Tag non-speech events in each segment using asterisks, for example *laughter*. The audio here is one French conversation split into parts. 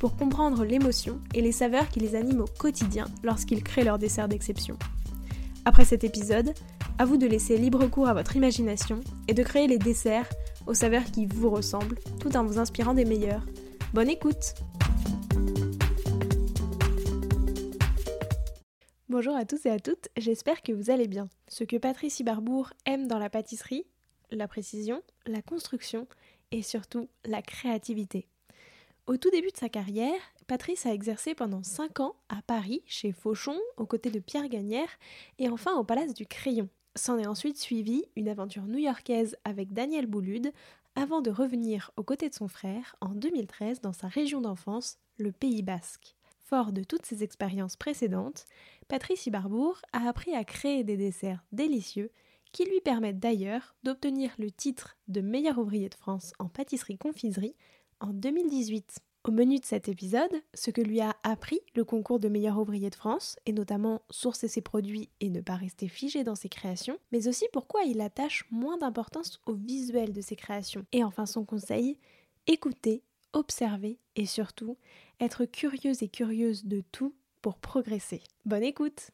pour comprendre l'émotion et les saveurs qui les animent au quotidien lorsqu'ils créent leur dessert d'exception. Après cet épisode, à vous de laisser libre cours à votre imagination et de créer les desserts aux saveurs qui vous ressemblent tout en vous inspirant des meilleurs. Bonne écoute Bonjour à tous et à toutes, j'espère que vous allez bien. Ce que Patrice Barbour aime dans la pâtisserie, la précision, la construction et surtout la créativité. Au tout début de sa carrière, Patrice a exercé pendant 5 ans à Paris, chez Fauchon, aux côtés de Pierre Gagnère, et enfin au Palace du Crayon. S'en est ensuite suivi une aventure new-yorkaise avec Daniel Boulude, avant de revenir aux côtés de son frère en 2013 dans sa région d'enfance, le Pays Basque. Fort de toutes ses expériences précédentes, Patrice Ibarbourg a appris à créer des desserts délicieux qui lui permettent d'ailleurs d'obtenir le titre de meilleur ouvrier de France en pâtisserie-confiserie en 2018. Au menu de cet épisode, ce que lui a appris le concours de meilleur ouvrier de France, et notamment sourcer ses produits et ne pas rester figé dans ses créations, mais aussi pourquoi il attache moins d'importance au visuel de ses créations. Et enfin son conseil, écouter, observer et surtout être curieuse et curieuse de tout pour progresser. Bonne écoute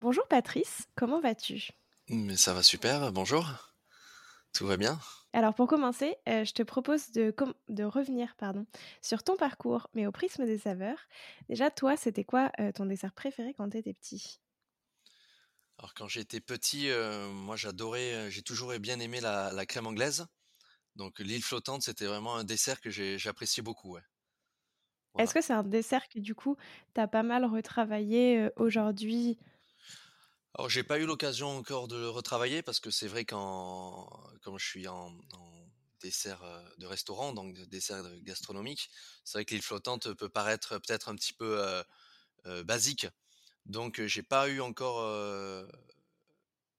Bonjour Patrice, comment vas-tu? Ça va super, bonjour. Tout va bien? Alors pour commencer, euh, je te propose de, de revenir pardon, sur ton parcours, mais au prisme des saveurs. Déjà, toi, c'était quoi euh, ton dessert préféré quand tu étais petit? Alors quand j'étais petit, euh, moi j'adorais, j'ai toujours bien aimé la, crème anglaise. Donc l'île flottante, c'était vraiment un dessert que j'appréciais beaucoup. Est-ce que c'est un dessert que du coup, tu as pas mal retravaillé aujourd'hui? Alors, j'ai pas eu l'occasion encore de le retravailler parce que c'est vrai qu'en, comme je suis en, dessert de restaurant, donc dessert gastronomique, c'est vrai que l'île flottante peut paraître peut-être un petit peu basique. Donc, j'ai pas eu encore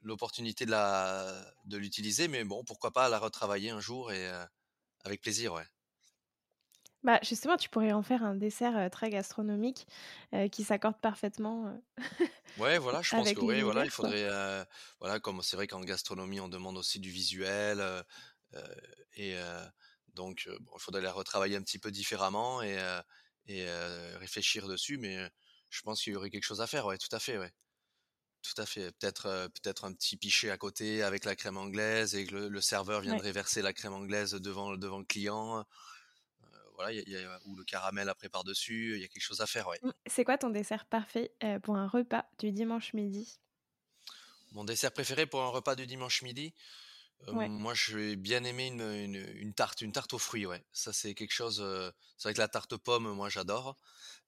l'opportunité de la, de l'utiliser, mais bon, pourquoi pas la retravailler un jour et avec plaisir, ouais. Bah, justement, tu pourrais en faire un dessert très gastronomique qui s'accorde parfaitement Ouais, voilà, je pense que oui, voilà, il faudrait, voilà, comme c'est vrai qu'en gastronomie, on demande aussi du visuel, et donc bon, il faudrait la retravailler un petit peu différemment et, et réfléchir dessus, mais je pense qu'il y aurait quelque chose à faire, ouais, tout à fait, ouais. Tout à fait. Peut-être peut-être un petit pichet à côté avec la crème anglaise et que le, serveur viendrait verser la crème anglaise devant, devant le client voilà, y a, ou le caramel après par-dessus, il y a quelque chose à faire, ouais. Mmh, c'est quoi ton dessert parfait pour un repas du dimanche midi? Mon dessert préféré pour un repas du dimanche midi Moi, je vais bien aimer une, une, tarte, une tarte aux fruits, ouais. Ça, c'est quelque chose. c'est vrai que la tarte pomme, moi, j'adore.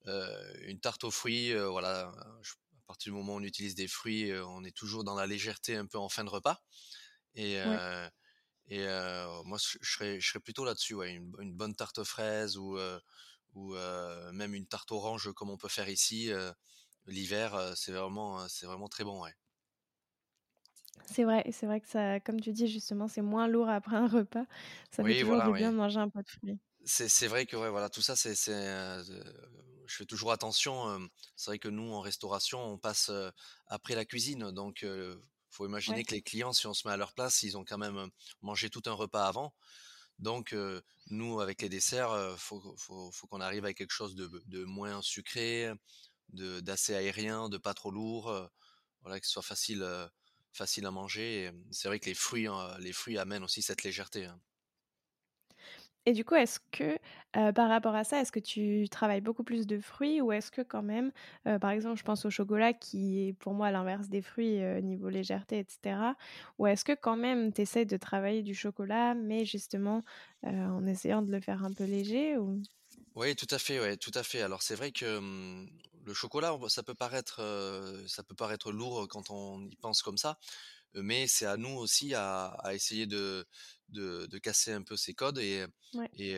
une tarte aux fruits, voilà. à partir du moment où on utilise des fruits, on est toujours dans la légèreté un peu en fin de repas. Et et moi, je serais, je serais plutôt là-dessus, ouais, une, bonne tarte aux fraises ou, ou même une tarte orange comme on peut faire ici. L'hiver, c'est vraiment, c'est vraiment très bon, ouais. C'est vrai, c'est vrai que ça, comme tu dis justement, c'est moins lourd après un repas. Ça fait toujours du bien de manger un peu de fruits. C'est vrai que ouais, voilà, tout ça, c'est, je fais toujours attention. c'est vrai que nous, en restauration, on passe après la cuisine, donc faut imaginer que les clients, si on se met à leur place, ils ont quand même mangé tout un repas avant. Donc, nous, avec les desserts, il faut, faut, qu'on arrive avec quelque chose de, moins sucré, d'assez aérien, de pas trop lourd, voilà, que ce soit facile, facile à manger. C'est vrai que les fruits, les fruits amènent aussi cette légèreté. Hein. Et du coup, est-ce que, par rapport à ça, est-ce que tu travailles beaucoup plus de fruits ou est-ce que quand même, par exemple, je pense au chocolat qui est pour moi l'inverse des fruits, niveau légèreté etc. ou est-ce que quand même tu essaies de travailler du chocolat, mais justement, en essayant de le faire un peu léger ou? Oui, tout à fait, ouais, tout à fait. Alors c'est vrai que, mmh, le chocolat, ça peut paraître, ça peut paraître lourd quand on y pense comme ça, mais c'est à nous aussi à, essayer de, de, casser un peu ces codes et, et,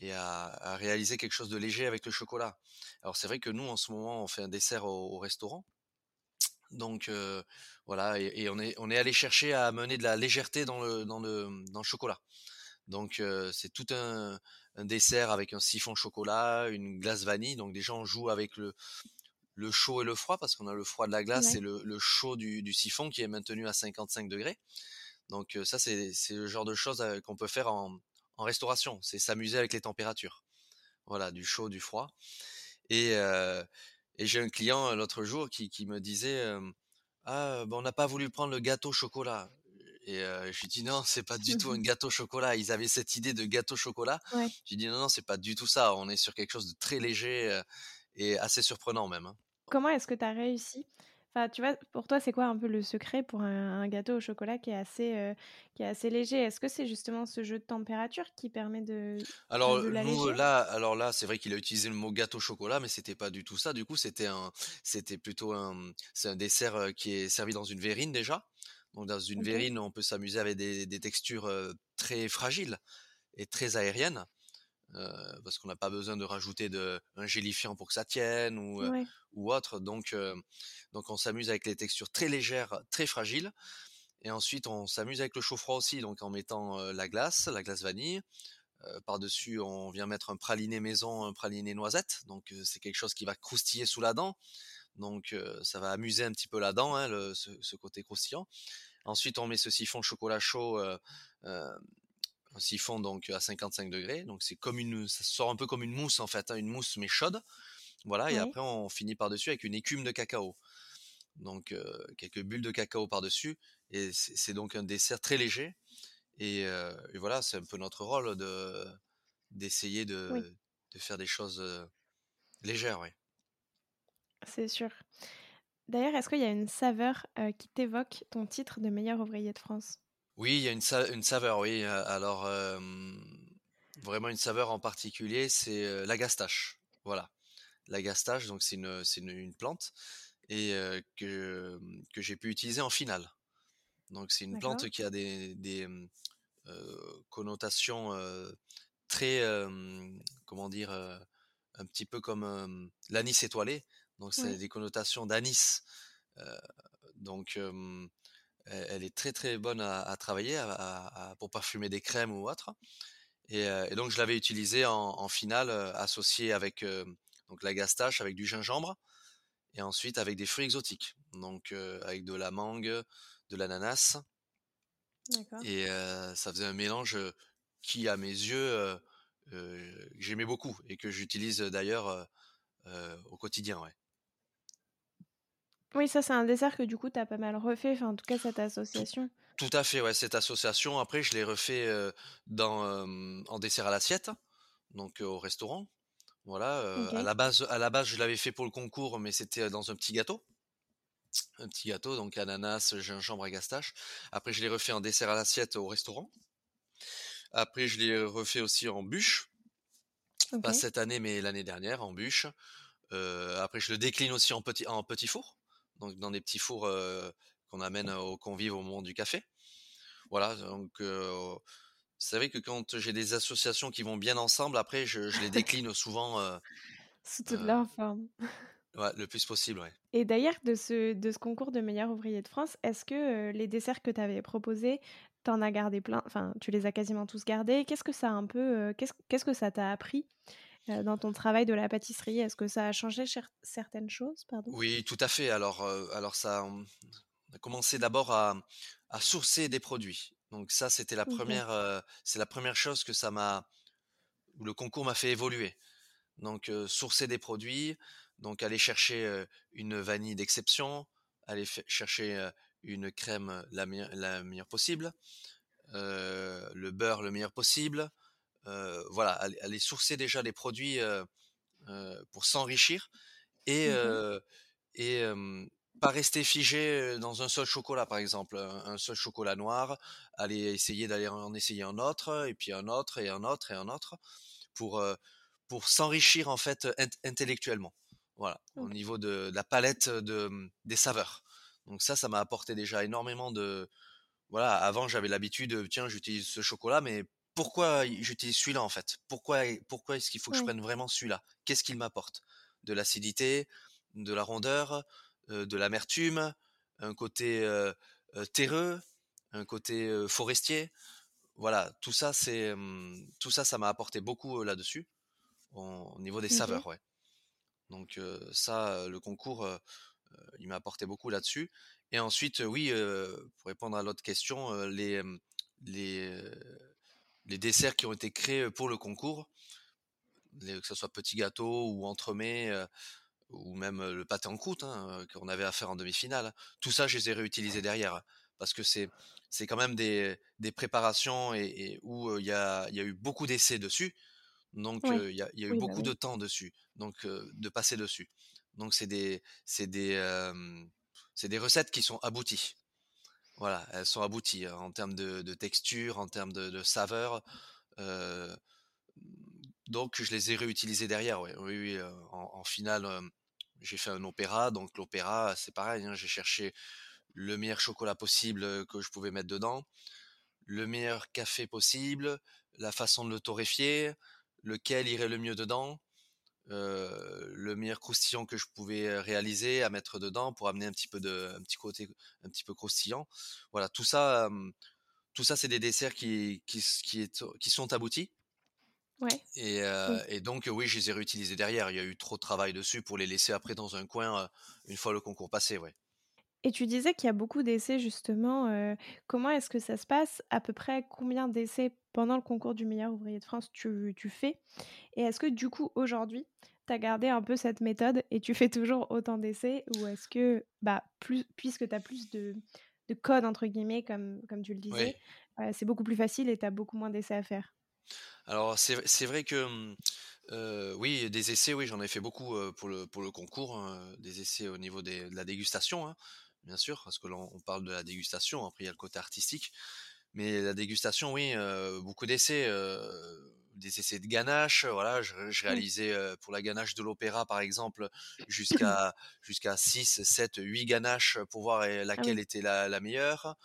et à, réaliser quelque chose de léger avec le chocolat. Alors c'est vrai que nous, en ce moment, on fait un dessert au, restaurant. Donc voilà, et, on, est, on est allé chercher à amener de la légèreté dans le, dans le, dans le chocolat. Donc c'est tout un, un, dessert avec un siphon chocolat, une glace vanille. Donc déjà on joue avec le, le chaud et le froid parce qu'on a le froid de la glace et le, le chaud du, du, siphon qui est maintenu à 55 degrés. Donc ça c'est le genre de choses qu'on peut faire en, en restauration. C'est s'amuser avec les températures. Voilà, du chaud, du froid. Et, et j'ai un client l'autre jour qui, qui, me disait ah bon, on n'a pas voulu prendre le gâteau chocolat. Et euh, je lui dis non, c'est pas du tout un gâteau chocolat. Ils avaient cette idée de gâteau chocolat. *laughs* Ouais. Je lui dis non, non, c'est pas du tout ça. On est sur quelque chose de très léger et assez surprenant même. Hein. Comment est-ce que tu as réussi? Enfin, tu vois, pour toi, c'est quoi un peu le secret pour un, gâteau au chocolat qui est assez, qui est assez léger? Est-ce que c'est justement ce jeu de température qui permet de Alors nous là, alors là, c'est vrai qu'il a utilisé le mot gâteau au chocolat, mais c'était pas du tout ça. Du coup, c'était un, c'était plutôt un, c'est un dessert qui est servi dans une verrine déjà. Donc dans une verrine, on peut s'amuser avec des, textures très fragiles et très aériennes. Parce qu'on n'a pas besoin de rajouter de, un gélifiant pour que ça tienne ou, ou autre. Donc, donc on s'amuse avec les textures très légères, très fragiles. Et ensuite, on s'amuse avec le chaud-froid aussi, donc en mettant la glace, la glace vanille. Par-dessus, on vient mettre un praliné maison, un praliné noisette. Donc c'est quelque chose qui va croustiller sous la dent. Donc ça va amuser un petit peu la dent, hein, ce, côté croustillant. Ensuite, on met ce siphon chocolat chaud, un siphon donc à 55 degrés. Donc c'est comme une, ça sort un peu comme une mousse en fait, hein, une mousse mais chaude. Voilà. Et après, on finit par dessus avec une écume de cacao. Donc quelques bulles de cacao par dessus. Et c'est donc un dessert très léger. Et, voilà, c'est un peu notre rôle de d'essayer de, de, faire des choses légères, oui. C'est sûr. D'ailleurs, est-ce qu'il y a une saveur qui t'évoque ton titre de meilleur ouvrier de France? Oui, il y a une, une saveur, oui. Alors, vraiment une saveur en particulier, c'est la gastache. Voilà. La gastache, donc c'est une, une, une, plante et que, que j'ai pu utiliser en finale. Donc c'est une plante qui a des, des connotations très, comment dire, un petit peu comme l'anis étoilé. Donc c'est des connotations d'anis. donc elle est très très bonne à, travailler pour parfumer des crèmes ou autre. Et, donc je l'avais utilisée en, finale associée avec donc la gastache avec du gingembre et ensuite avec des fruits exotiques. Donc avec de la mangue, de l'ananas. Et ça faisait un mélange qui à mes yeux j'aimais beaucoup et que j'utilise d'ailleurs au quotidien. Ouais. Oui, ça c'est un dessert que du coup tu as pas mal refait, enfin en tout cas cette association. Tout, à fait, ouais, cette association. Après, je l'ai refait dans, en dessert à l'assiette, donc au restaurant. Voilà, à la base, à la base, je l'avais fait pour le concours, mais c'était dans un petit gâteau. Un petit gâteau, donc ananas, gingembre et gastache. Après, je l'ai refait en dessert à l'assiette au restaurant. Après, je l'ai refait aussi en bûche. Pas cette année, mais l'année dernière, en bûche. après, je le décline aussi en petit, en petit four donc dans des petits fours qu'on amène aux convives au moment du café. Voilà, donc vous savez que quand j'ai des associations qui vont bien ensemble, après je, les *laughs* décline souvent sous toute leur forme. *laughs* Ouais, le plus possible, ouais. Et d'ailleurs, de ce, de ce concours de meilleur ouvrier de France, est-ce que les desserts que tu avais proposés, tu en as gardé plein, enfin, tu les as quasiment tous gardés? Qu'est-ce que ça a un peu, qu'est-ce, qu'est-ce que ça t'a appris? euh, dans ton travail de la pâtisserie Est-ce que ça a changé certaines choses pardon? Oui, tout à fait. Alors, euh, alors ça, on a commencé d'abord à, à, sourcer des produits. Donc ça, c'était la première, euh, c'est la première chose que ça m'a, le concours m'a fait évoluer. Donc sourcer des produits, donc aller chercher une vanille d'exception, aller chercher une crème la, la meilleure possible, le beurre le meilleur possible, euh, voilà, aller, sourcer déjà les produits euh, euh, pour s'enrichir et, mmh et pas rester figé dans un seul chocolat, par exemple, un, seul chocolat noir, aller essayer d'aller en essayer un autre, et puis un autre, et un autre, et un autre, pour, pour s'enrichir en fait intellectuellement. Voilà, au niveau de, la palette de, des saveurs. Donc ça, ça m'a apporté déjà énormément de... Voilà, avant j'avais l'habitude, tiens, j'utilise ce chocolat, mais pourquoi j'utilise celui-là en fait? Pourquoi, pourquoi est-ce qu'il faut que je prenne vraiment celui-là? Qu'est-ce qu'il m'apporte? De l'acidité, de la rondeur, de l'amertume, un côté terreux, un côté forestier? Voilà, tout ça, c'est tout ça, ça m'a apporté beaucoup là-dessus, au niveau des saveurs, ouais. Donc ça, le concours, il m'a apporté beaucoup là-dessus. Et ensuite, oui, pour répondre à l'autre question, les les les desserts qui ont été créés pour le concours, que ce soit petit gâteau ou entremets, ou même le pâté en croûte hein, qu'on avait à faire en demi-finale. Tout ça, je les ai réutilisés derrière parce que c'est c'est quand même des, des préparations et, où il y, a, y a eu beaucoup d'essais dessus. Donc il y, a, y a eu bah beaucoup de temps dessus, donc de passer dessus. Donc c'est des c'est des c'est des recettes qui sont abouties. Voilà, elles sont abouties hein, en termes de, texture, en termes de, saveur. donc je les ai réutilisées derrière. Oui, oui, en, en, finale, j'ai fait un opéra. Donc l'opéra, c'est pareil. Hein, j'ai cherché le meilleur chocolat possible que je pouvais mettre dedans, le meilleur café possible, la façon de le torréfier, lequel irait le mieux dedans, le meilleur croustillant que je pouvais réaliser à mettre dedans pour amener un petit peu de, un petit côté un petit peu croustillant. Voilà, tout ça, tout ça, c'est des desserts qui, qui, qui, qui sont aboutis. Ouais. Et, et, donc, oui, je les ai réutilisés derrière. Il y a eu trop de travail dessus pour les laisser après dans un coin une fois le concours passé, ouais. Et tu disais qu'il y a beaucoup d'essais justement. comment est-ce que ça se passe? À peu près combien d'essais pendant le concours du meilleur ouvrier de France tu, tu fais Et est-ce que du coup aujourd'hui, tu as gardé un peu cette méthode et tu fais toujours autant d'essais Ou est-ce que, bah, plus, puisque tu as plus de, de codes, entre guillemets, comme, comme tu le disais, c'est beaucoup plus facile et tu as beaucoup moins d'essais à faire? Alors c'est vrai que... Mmh, oui, des essais, oui, j'en ai fait beaucoup pour, le, pour le concours, hein, des essais au niveau de la dégustation. Hein bien sûr, parce que l'on on parle de la dégustation, après il y a le côté artistique. Mais la dégustation, oui, beaucoup d'essais, des essais de ganache. Voilà, je, réalisais pour la ganache de l'opéra, par exemple, *clears throat* jusqu'à jusqu'à 6, 7, 8 ganaches pour voir ah laquelle était la, la meilleure.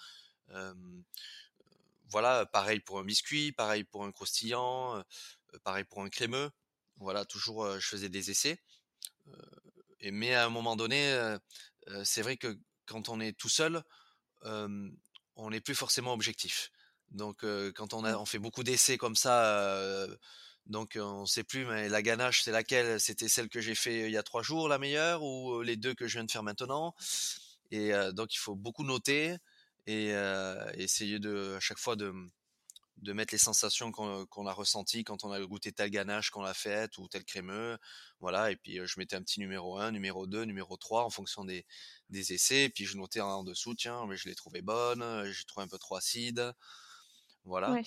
voilà, pareil pour un biscuit, pareil pour un croustillant, pareil pour un crémeux. Voilà, toujours, je faisais des essais. et mais à un moment donné, c'est vrai que quand on est tout seul, on n'est plus forcément objectif. Donc quand on, a, on fait beaucoup d'essais comme ça, donc on ne sait plus, mais la ganache, c'est laquelle? C'était celle que j'ai fait il y a trois jours, la meilleure, ou les deux que je viens de faire maintenant? Et donc il faut beaucoup noter et essayer de, à chaque fois de, de mettre les sensations qu'on a ressenties quand on a goûté telle ganache qu'on l'a faite ou tel crémeux. Voilà, et puis je mettais un petit numéro 1, numéro 2, numéro 3 en fonction des, des essais. Et puis je notais en dessous, tiens, mais je l'ai trouvé bonne, j'ai trouvé un peu trop acide. Voilà,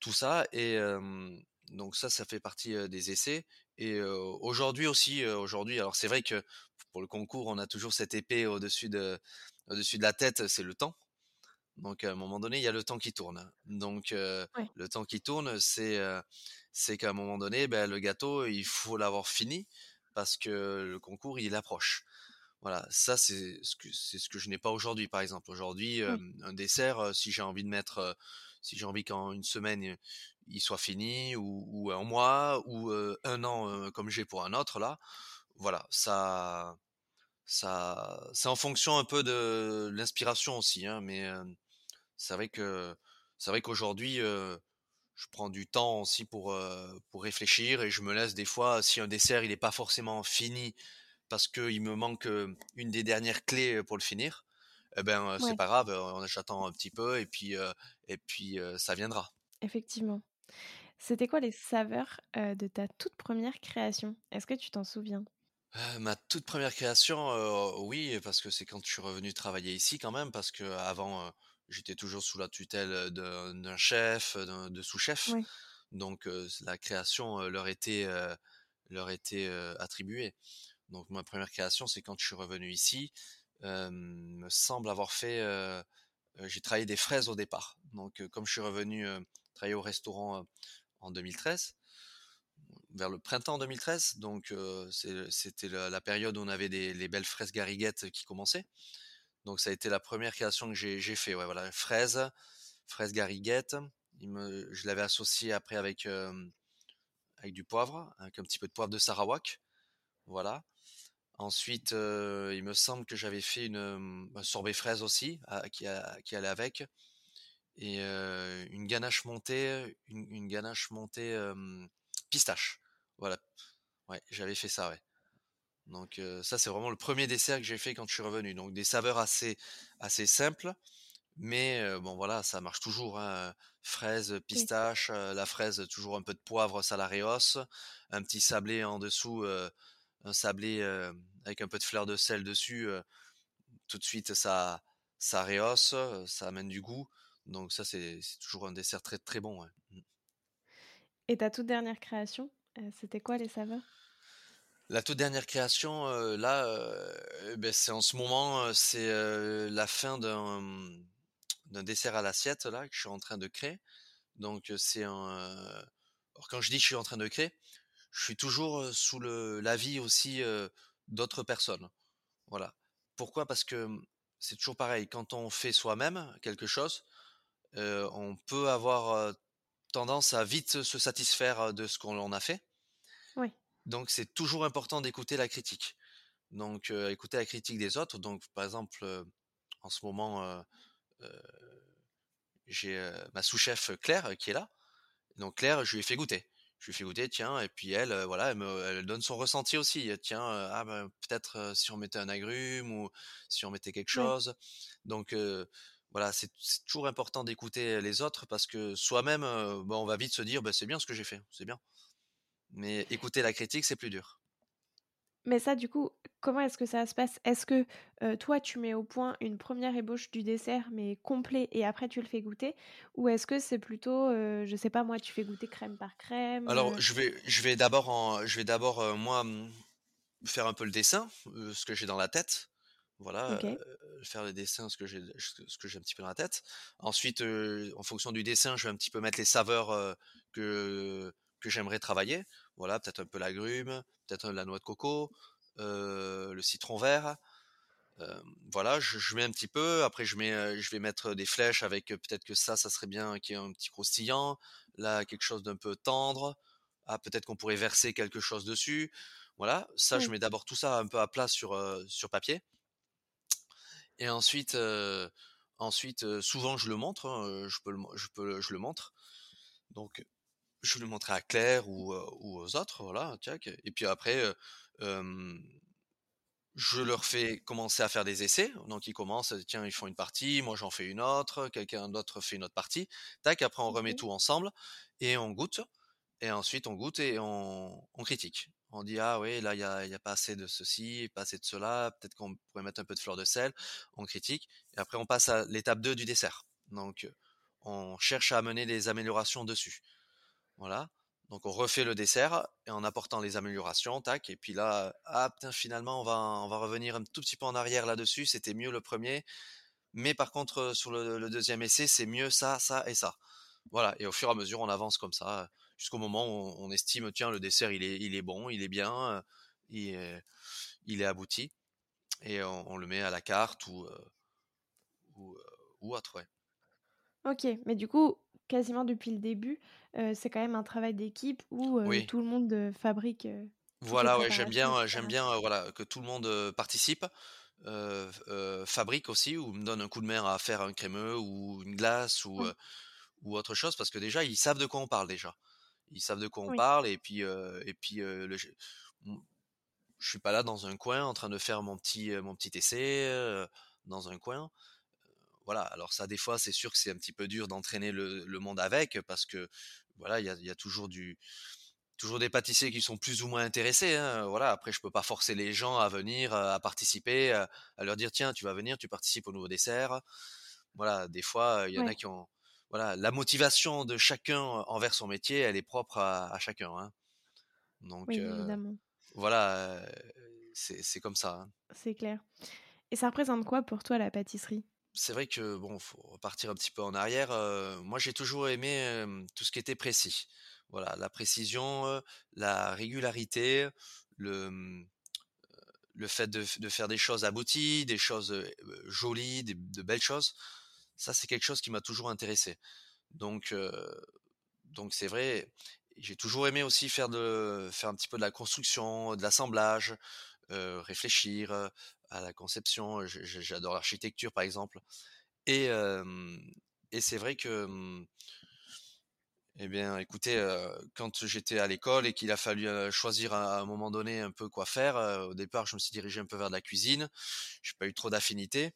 tout ça. Et donc ça, ça fait partie des essais. Et aujourd'hui aussi, aujourd'hui, alors c'est vrai que pour le concours, on a toujours cette épée au-dessus de, au-dessus de la tête, c'est le temps. Donc à un moment donné, il y a le temps qui tourne. Donc le temps qui tourne, c'est c'est qu'à un moment donné, ben, le gâteau, il faut l'avoir fini parce que le concours, il approche. Voilà, ça c'est ce que c'est ce que je n'ai pas aujourd'hui. Par exemple, aujourd'hui, un dessert, si j'ai envie de mettre, si j'ai envie qu'en une semaine il soit fini ou, ou un mois ou un an comme j'ai pour un autre là, voilà, ça ça c'est en fonction un peu de l'inspiration aussi, hein, mais c'est vrai que c'est vrai qu'aujourd'hui je prends du temps aussi pour pour réfléchir et je me laisse des fois si un dessert il n'est pas forcément fini parce qu'il me manque une des dernières clés pour le finir eh ben c'est pas grave j'attends un petit peu et puis et puis ça viendra. Effectivement. C'était quoi les saveurs de ta toute première création? Est-ce que tu t'en souviens? Ma toute première création, oui, parce que c'est quand je suis revenu travailler ici quand même, parce que avant j'étais toujours sous la tutelle d'un chef, de sous-chef. Donc la création leur était leur était attribuée. Donc ma première création, c'est quand je suis revenu ici. me semble avoir fait, j'ai travaillé des fraises au départ. Donc comme je suis revenu travailler au restaurant en 2013, vers le printemps 2013. Donc c'était la, période où on avait des, les belles fraises gariguettes qui commençaient. Donc ça a été la première création que j'ai fait. Ouais, voilà, fraises, fraises gariguettes. je l'avais associé après avec du poivre, avec un petit peu de poivre de Sarawak. Voilà. Ensuite, il me semble que j'avais fait une un sorbet fraise aussi qui, allait avec et une ganache montée, une, ganache montée pistache. Voilà. Ouais, j'avais fait ça, ouais. Donc ça c'est vraiment le premier dessert que j'ai fait quand je suis revenu. Donc des saveurs assez assez simples, mais bon voilà, ça marche toujours. Hein. Fraise, pistache, la fraise toujours un peu de poivre salaréos, un petit sablé en dessous, un sablé avec un peu de fleur de sel dessus. tout de suite ça ça rehausse, ça amène du goût. Donc ça c'est toujours un dessert très très bon. Mmh. Et ta toute dernière création, c'était quoi les saveurs? La toute dernière création, là, eh ben, c'est en ce moment, c'est la fin d'un dessert à l'assiette là que je suis en train de créer. Donc c'est un. Quand je dis que je suis en train de créer, je suis toujours sous l'avis aussi d'autres personnes. Voilà. Pourquoi? Parce que mmh, c'est toujours pareil. Quand on fait soi-même quelque chose, on peut avoir tendance à vite se satisfaire de ce qu'on a fait. Oui. Donc c'est toujours important d'écouter la critique. Donc écouter la critique des autres. Donc par exemple, en ce moment, j'ai ma sous-chef Claire qui est là. Donc Claire, je lui ai fait goûter. Je lui ai fait goûter, tiens, et puis elle, voilà, elle, me, donne son ressenti aussi. Tiens, ah ben, peut-être si on mettait un agrume ou si on mettait quelque chose. Donc voilà, c'est toujours important d'écouter les autres parce que soi-même, bon, on va vite se dire, bah, c'est bien ce que j'ai fait, c'est bien. Mais écouter la critique, c'est plus dur. Mais ça, du coup, comment est-ce que ça se passe? Est-ce que toi, tu mets au point une première ébauche du dessert, mais complet, et après tu le fais goûter? Ou est-ce que c'est plutôt, je sais pas moi, tu fais goûter crème par crème Alors, je vais, je vais d'abord, je vais d'abord moi mmh, faire un peu le dessin, ce que j'ai dans la tête. Voilà, faire le dessin, ce que j'ai, ce que j'ai un petit peu dans la tête. Ensuite, en fonction du dessin, je vais un petit peu mettre les saveurs que que j'aimerais travailler. Voilà, peut-être un peu l'agrume, peut-être la noix de coco, euh, le citron vert. Euh, voilà, je, mets un petit peu. Après, je mets, euh, je vais mettre des flèches avec peut-être que ça, ça serait bien qu'il y ait un petit croustillant. Là, quelque chose d'un peu tendre. Ah, peut-être qu'on pourrait verser quelque chose dessus. Voilà, ça, je mets d'abord tout ça un peu à plat sur sur papier. Et ensuite, ensuite, souvent je le montre. Hein, je peux, je peux, je le montre. Donc, je vais le montrer à Claire ou, aux autres, voilà, Et puis après, je leur fais commencer à faire des essais. Donc ils commencent, tiens, ils font une partie, moi j'en fais une autre, quelqu'un d'autre fait une autre partie. Tac, après on remet tout ensemble et on goûte. Et ensuite on goûte et on, critique. On dit ah oui là il y a, y a, pas assez de ceci, pas assez de cela, peut-être qu'on pourrait mettre un peu de fleur de sel. On critique et après on passe à l'étape 2 du dessert. Donc on cherche à amener des améliorations dessus. Voilà. Donc on refait le dessert et en apportant les améliorations, tac. Et puis là, ah finalement on va on va revenir un tout petit peu en arrière là-dessus. C'était mieux le premier, mais par contre sur le, deuxième essai, c'est mieux ça, ça et ça. Voilà. Et au fur et à mesure, on avance comme ça jusqu'au moment où on, estime tiens le dessert il est il est bon, il est bien, il est, il est abouti et on, le met à la carte ou ou, ou autre. Ok, mais du coup, quasiment depuis le début, c'est quand même un travail d'équipe où tout le monde fabrique. voilà, ouais, j'aime bien, j'aime bien, voilà, que tout le monde participe, fabrique aussi ou me donne un coup de main à faire un crémeux ou une glace ou ou autre chose parce que déjà ils savent de quoi on parle déjà. Ils savent de quoi on parle et puis et puis le, je suis pas là dans un coin en train de faire mon petit mon petit essai dans un coin voilà. Alors ça, des fois, c'est sûr que c'est un petit peu dur d'entraîner le, monde avec parce que voilà, il y a, toujours du toujours des pâtissiers qui sont plus ou moins intéressés. Hein, voilà. Après, je peux pas forcer les gens à venir, à participer, à, leur dire tiens, tu vas venir, tu participes au nouveau dessert. Voilà. Des fois, il y en a qui ont voilà, la motivation de chacun envers son métier, elle est propre à, chacun. Hein. Donc, évidemment. voilà, c'est comme ça. Hein. C'est clair. Et ça représente quoi pour toi la pâtisserie? C'est vrai que bon, faut repartir un petit peu en arrière. moi, j'ai toujours aimé tout ce qui était précis. voilà, la précision, la régularité, le, mmh, le fait de, faire des choses abouties, des choses jolies, de belles choses, ça c'est quelque chose qui m'a toujours intéressé. Donc, donc c'est vrai. J'ai toujours aimé aussi faire de faire un petit peu de la construction, de l'assemblage, réfléchir à la conception. J'adore l'architecture par exemple. Et, et c'est vrai que mmh, eh bien, écoutez, quand j'étais à l'école et qu'il a fallu choisir à un moment donné un peu quoi faire, au départ, je me suis dirigé un peu vers de la cuisine. J'ai pas eu trop d'affinité,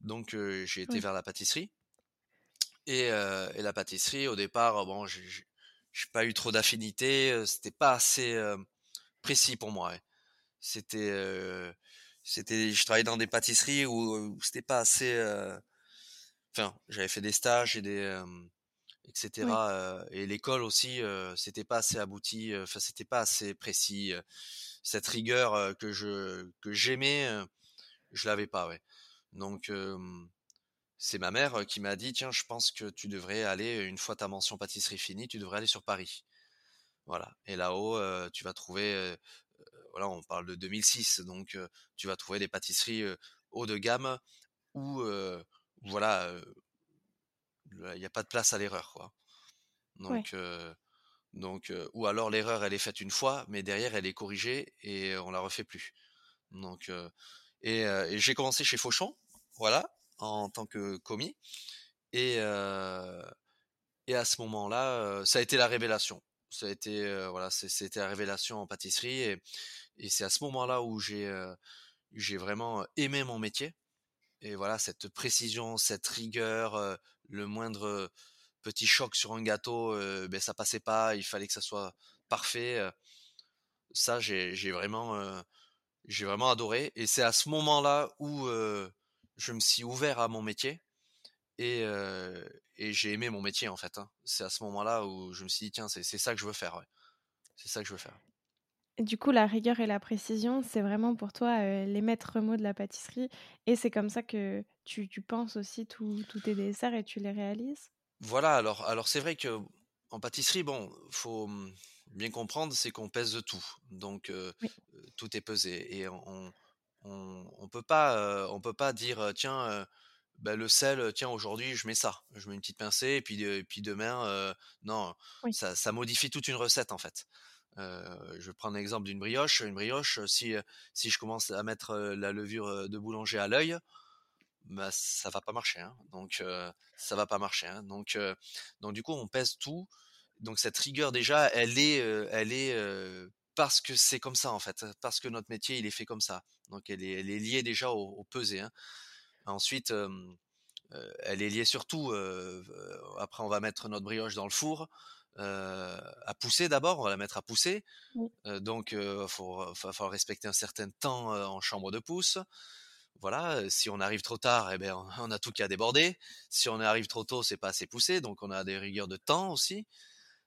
donc j'ai été vers la pâtisserie. Et, la pâtisserie, au départ, bon, j'ai pas eu trop d'affinité. C'était pas assez précis pour moi. C'était, c'était, je travaillais dans des pâtisseries où, c'était pas assez. Enfin, j'avais fait des stages et des etc. et l'école aussi, c'était pas assez abouti, enfin c'était pas assez précis. cette rigueur que je que j'aimais, je l'avais pas, ouais. Donc c'est ma mère qui m'a dit tiens, je pense que tu devrais aller une fois ta mention pâtisserie finie, tu devrais aller sur Paris. Voilà. Et là-haut, tu vas trouver, voilà, on parle de 2006, donc tu vas trouver des pâtisseries haut de gamme où, voilà il n'y a pas de place à l'erreur, quoi. Donc, donc ou alors l'erreur elle est faite une fois, mais derrière elle est corrigée et on la refait plus. Donc, et, j'ai commencé chez Fauchon, voilà, en tant que commis, et et à ce moment-là, ça a été la révélation. Ça a été voilà, c'était la révélation en pâtisserie et, c'est à ce moment-là où j'ai j'ai vraiment aimé mon métier et voilà cette précision, cette rigueur, le moindre petit choc sur un gâteau, ben ça passait pas, il fallait que ça soit parfait. ça j'ai vraiment j'ai vraiment adoré et c'est à ce moment-là où je me suis ouvert à mon métier et, et j'ai aimé mon métier en fait. Hein. C'est à ce moment-là où je me suis dit tiens c'est ça que je veux faire. Ouais. C'est ça que je veux faire. Du coup, la rigueur et la précision, c'est vraiment pour toi les maîtres mots de la pâtisserie. Et c'est comme ça que tu, penses aussi tous tes desserts et tu les réalises? Voilà, alors, alors c'est vrai que en pâtisserie, bon, faut mmh, bien comprendre, c'est qu'on pèse de tout. Donc, tout est pesé. Et on on, peut pas, on peut pas dire, tiens, bah, le sel, tiens, aujourd'hui, je mets ça. Je mets une petite pincée, et puis, puis demain, non, ça, ça modifie toute une recette, en fait. Euh, je vais prendre l'exemple d'une brioche. Une brioche, si, si je commence à mettre la levure de boulanger à l'œil, bah, ça va pas marcher. Hein. Donc, ça va pas marcher. Hein. Donc, donc, du coup, on pèse tout. Donc, cette rigueur, déjà, elle est, elle est parce que c'est comme ça, en fait. Parce que notre métier, il est fait comme ça. Donc, elle est, elle est liée déjà au, au pesé. Hein. Ensuite, elle est liée surtout. après, on va mettre notre brioche dans le four. Euh, à pousser d'abord, on va la mettre à pousser. Euh, donc, il euh, faut, falloir respecter un certain temps en chambre de pousse. Voilà, si on arrive trop tard, eh bien, on a tout qui a débordé. Si on arrive trop tôt, c'est pas assez poussé, donc on a des rigueurs de temps aussi.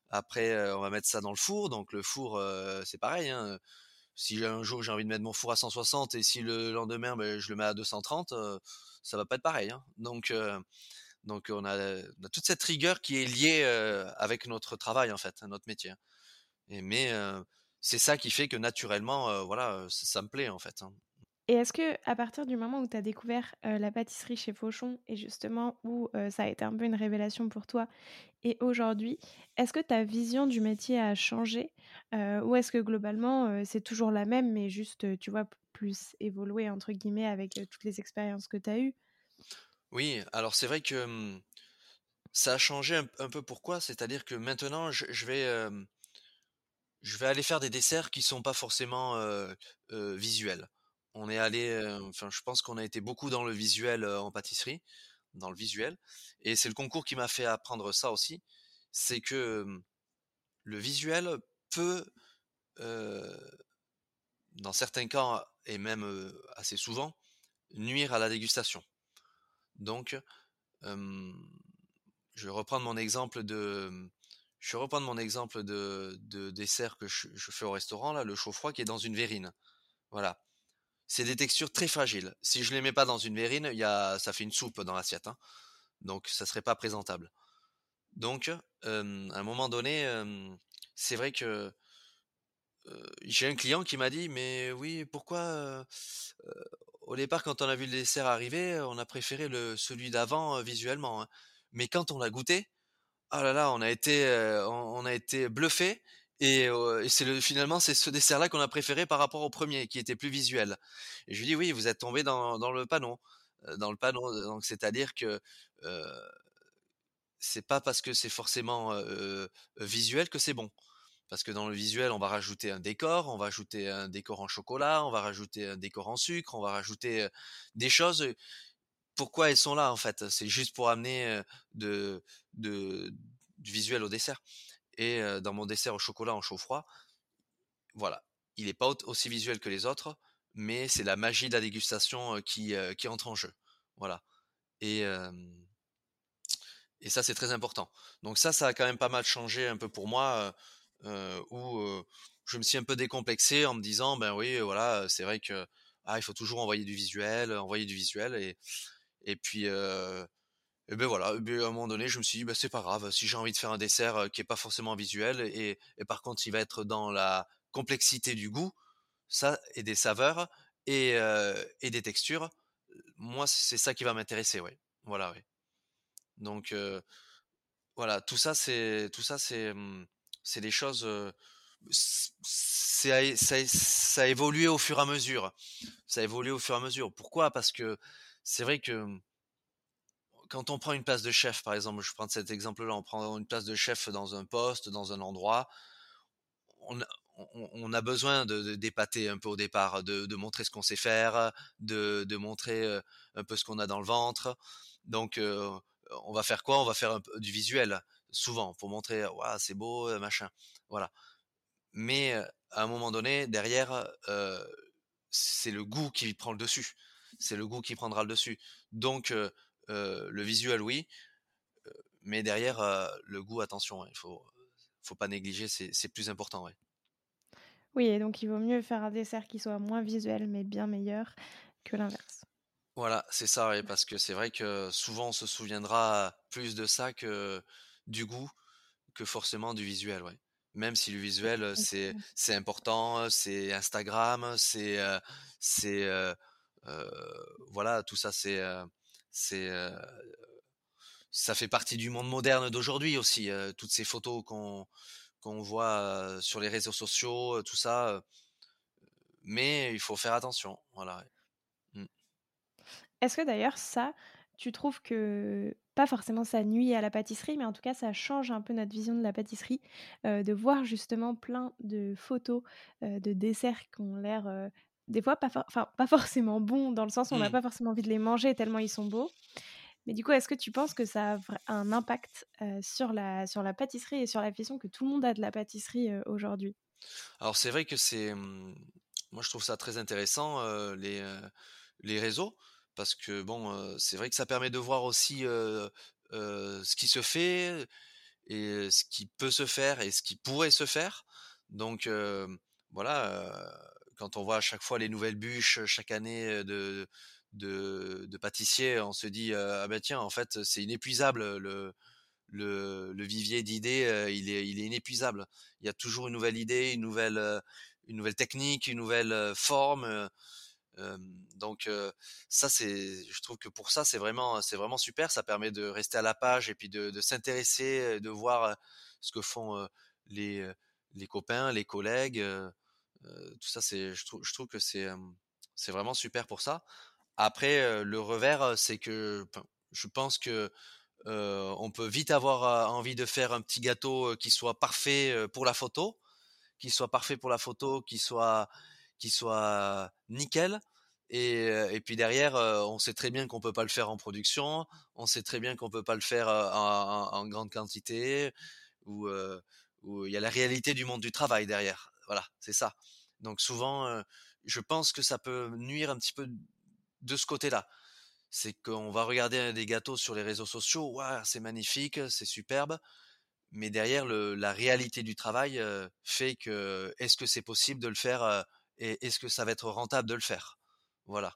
Après, on va mettre ça dans le four. Donc le four, c'est pareil. Hein. Si un jour j'ai envie de mettre mon four à 160 et si le lendemain ben, je le mets à 230, ça va pas être pareil. Hein. Donc donc on a, toute cette rigueur qui est liée avec notre travail en fait, notre métier. Et, mais c'est ça qui fait que naturellement, voilà, ça, me plaît en fait. Hein. Et est-ce que à partir du moment où tu as découvert la pâtisserie chez Fauchon et justement où ça a été un peu une révélation pour toi et aujourd'hui, est-ce que ta vision du métier a changé? Ou est-ce que globalement c'est toujours la même mais juste tu vois plus évolué entre guillemets avec toutes les expériences que tu as eues? Oui, alors c'est vrai que ça a changé un, peu pourquoi, c'est-à-dire que maintenant je, vais je vais aller faire des desserts qui sont pas forcément visuels. On est allé, enfin je pense qu'on a été beaucoup dans le visuel en pâtisserie, dans le visuel, et c'est le concours qui m'a fait apprendre ça aussi, c'est que le visuel peut, dans certains cas et même assez souvent, nuire à la dégustation. Donc, je vais reprendre mon exemple de, je mon exemple de, dessert que je, fais au restaurant là, le chaud froid qui est dans une verrine. Voilà. C'est des textures très fragiles. Si je les mets pas dans une verrine, y a, ça fait une soupe dans l'assiette. Hein. Donc, ça serait pas présentable. Donc, à un moment donné, c'est vrai que j'ai un client qui m'a dit: «Mais oui, pourquoi, au départ, quand on a vu le dessert arriver, on a préféré le celui d'avant, visuellement, hein. Mais quand on l'a goûté, ah là là, on a été, on a été bluffé et c'est le finalement, c'est ce dessert-là qu'on a préféré par rapport au premier qui était plus visuel». Et je lui dis: «Oui, vous êtes tombé dans le panneau, dans le panneau, donc c'est-à-dire que, c'est pas parce que c'est forcément, visuel que c'est bon. Parce que dans le visuel, on va rajouter un décor, on va ajouter un décor en chocolat, on va rajouter un décor en sucre, on va rajouter des choses. Pourquoi elles sont là en fait? C'est juste pour amener de, du visuel au dessert. Et dans mon dessert au chocolat en chaud froid, voilà, il n'est pas aussi visuel que les autres, mais c'est la magie de la dégustation qui, qui entre en jeu. Voilà. Et, et ça, c'est très important. Donc ça, ça a quand même pas mal changé un peu pour moi où je me suis un peu décomplexé en me disant ben oui voilà c'est vrai que ah il faut toujours envoyer du visuel envoyer du visuel et et puis et ben voilà, ben à un moment donné, je me suis dit, ben c'est pas grave, si j'ai envie de faire un dessert qui est pas forcément visuel, et, et, par contre, il va être dans la complexité du goût, ça, et des saveurs, et, et des textures, moi, c'est ça qui va m'intéresser, ouais. Voilà, ouais. Donc, voilà, tout ça, c'est, tout ça, c'est, mmh, c'est des choses. ça, a évolué au fur et à mesure. Ça a évolué au fur et à mesure. Pourquoi? Parce que c'est vrai que quand on prend une place de chef, par exemple, je prends cet exemple-là, on prend une place de chef dans un poste, dans un endroit, on a, besoin de, d'épater un peu au départ, de, montrer ce qu'on sait faire, de, montrer un peu ce qu'on a dans le ventre. Donc, on va faire quoi? On va faire du visuel souvent pour montrer c'est beau euh, machin voilà. Mais à un moment donné derrière c'est le goût qui prend le dessus. C'est le goût qui prendra le dessus. Donc le visuel oui mais derrière le goût attention hein, il faut faut pas négliger c'est plus important ouais. oui et donc il vaut mieux faire un dessert qui soit moins visuel mais bien meilleur que l'inverse voilà c'est ça parce que c'est vrai que souvent on se souviendra plus de ça que du goût que forcément du visuel, ouais. Même si le visuel, c'est c'est important, c'est Instagram, c'est c'est voilà, tout ça, c'est c'est ça fait partie du monde moderne d'aujourd'hui aussi. toutes ces photos qu'on qu'on voit sur les réseaux sociaux, tout ça. mais il faut faire attention, voilà. Mmh. Est-ce que d'ailleurs ça, tu trouves que pas forcément ça nuit à la pâtisserie, mais en tout cas ça change un peu notre vision de la pâtisserie, de voir justement plein de photos de desserts qui ont l'air des fois pas, pas forcément bons, dans le sens où on n'a mmh. pas forcément envie de les manger tellement ils sont beaux. Mais du coup, est-ce que tu penses que ça a un impact sur, la, sur la pâtisserie et sur la vision que tout le monde a de la pâtisserie aujourd'hui? Alors c'est vrai que c'est... Mmh, moi je trouve ça très intéressant, les, les réseaux parce que bon, c'est vrai que ça permet de voir aussi ce qui se fait et ce qui peut se faire et ce qui pourrait se faire. Donc voilà, quand on voit à chaque fois les nouvelles bûches chaque année de de, pâtissiers, on se dit ah ben tiens en fait c'est inépuisable le le, vivier d'idées, il est il est inépuisable. Il y a toujours une nouvelle idée, une nouvelle une nouvelle technique, une nouvelle forme donc ça c'est, je trouve que pour ça c'est vraiment c'est vraiment super. Ça permet de rester à la page et puis de, de s'intéresser, de voir ce que font les les copains, les collègues. Tout ça c'est, je trouve je trouve que c'est c'est vraiment super pour ça. Après le revers c'est que je pense que on peut vite avoir envie de faire un petit gâteau qui soit parfait pour la photo, qui soit parfait pour la photo, qui soit qui soit nickel. Et, et, puis derrière, on sait très bien qu'on peut pas le faire en production, on sait très bien qu'on peut pas le faire en, grande quantité, où il y a la réalité du monde du travail derrière. Voilà, c'est ça. Donc souvent, je pense que ça peut nuire un petit peu de ce côté-là. C'est qu'on va regarder des gâteaux sur les réseaux sociaux, waouh, c'est magnifique, c'est superbe, mais derrière la réalité du travail fait que est-ce que c'est possible de le faire et est-ce que ça va être rentable de le faire? Voilà.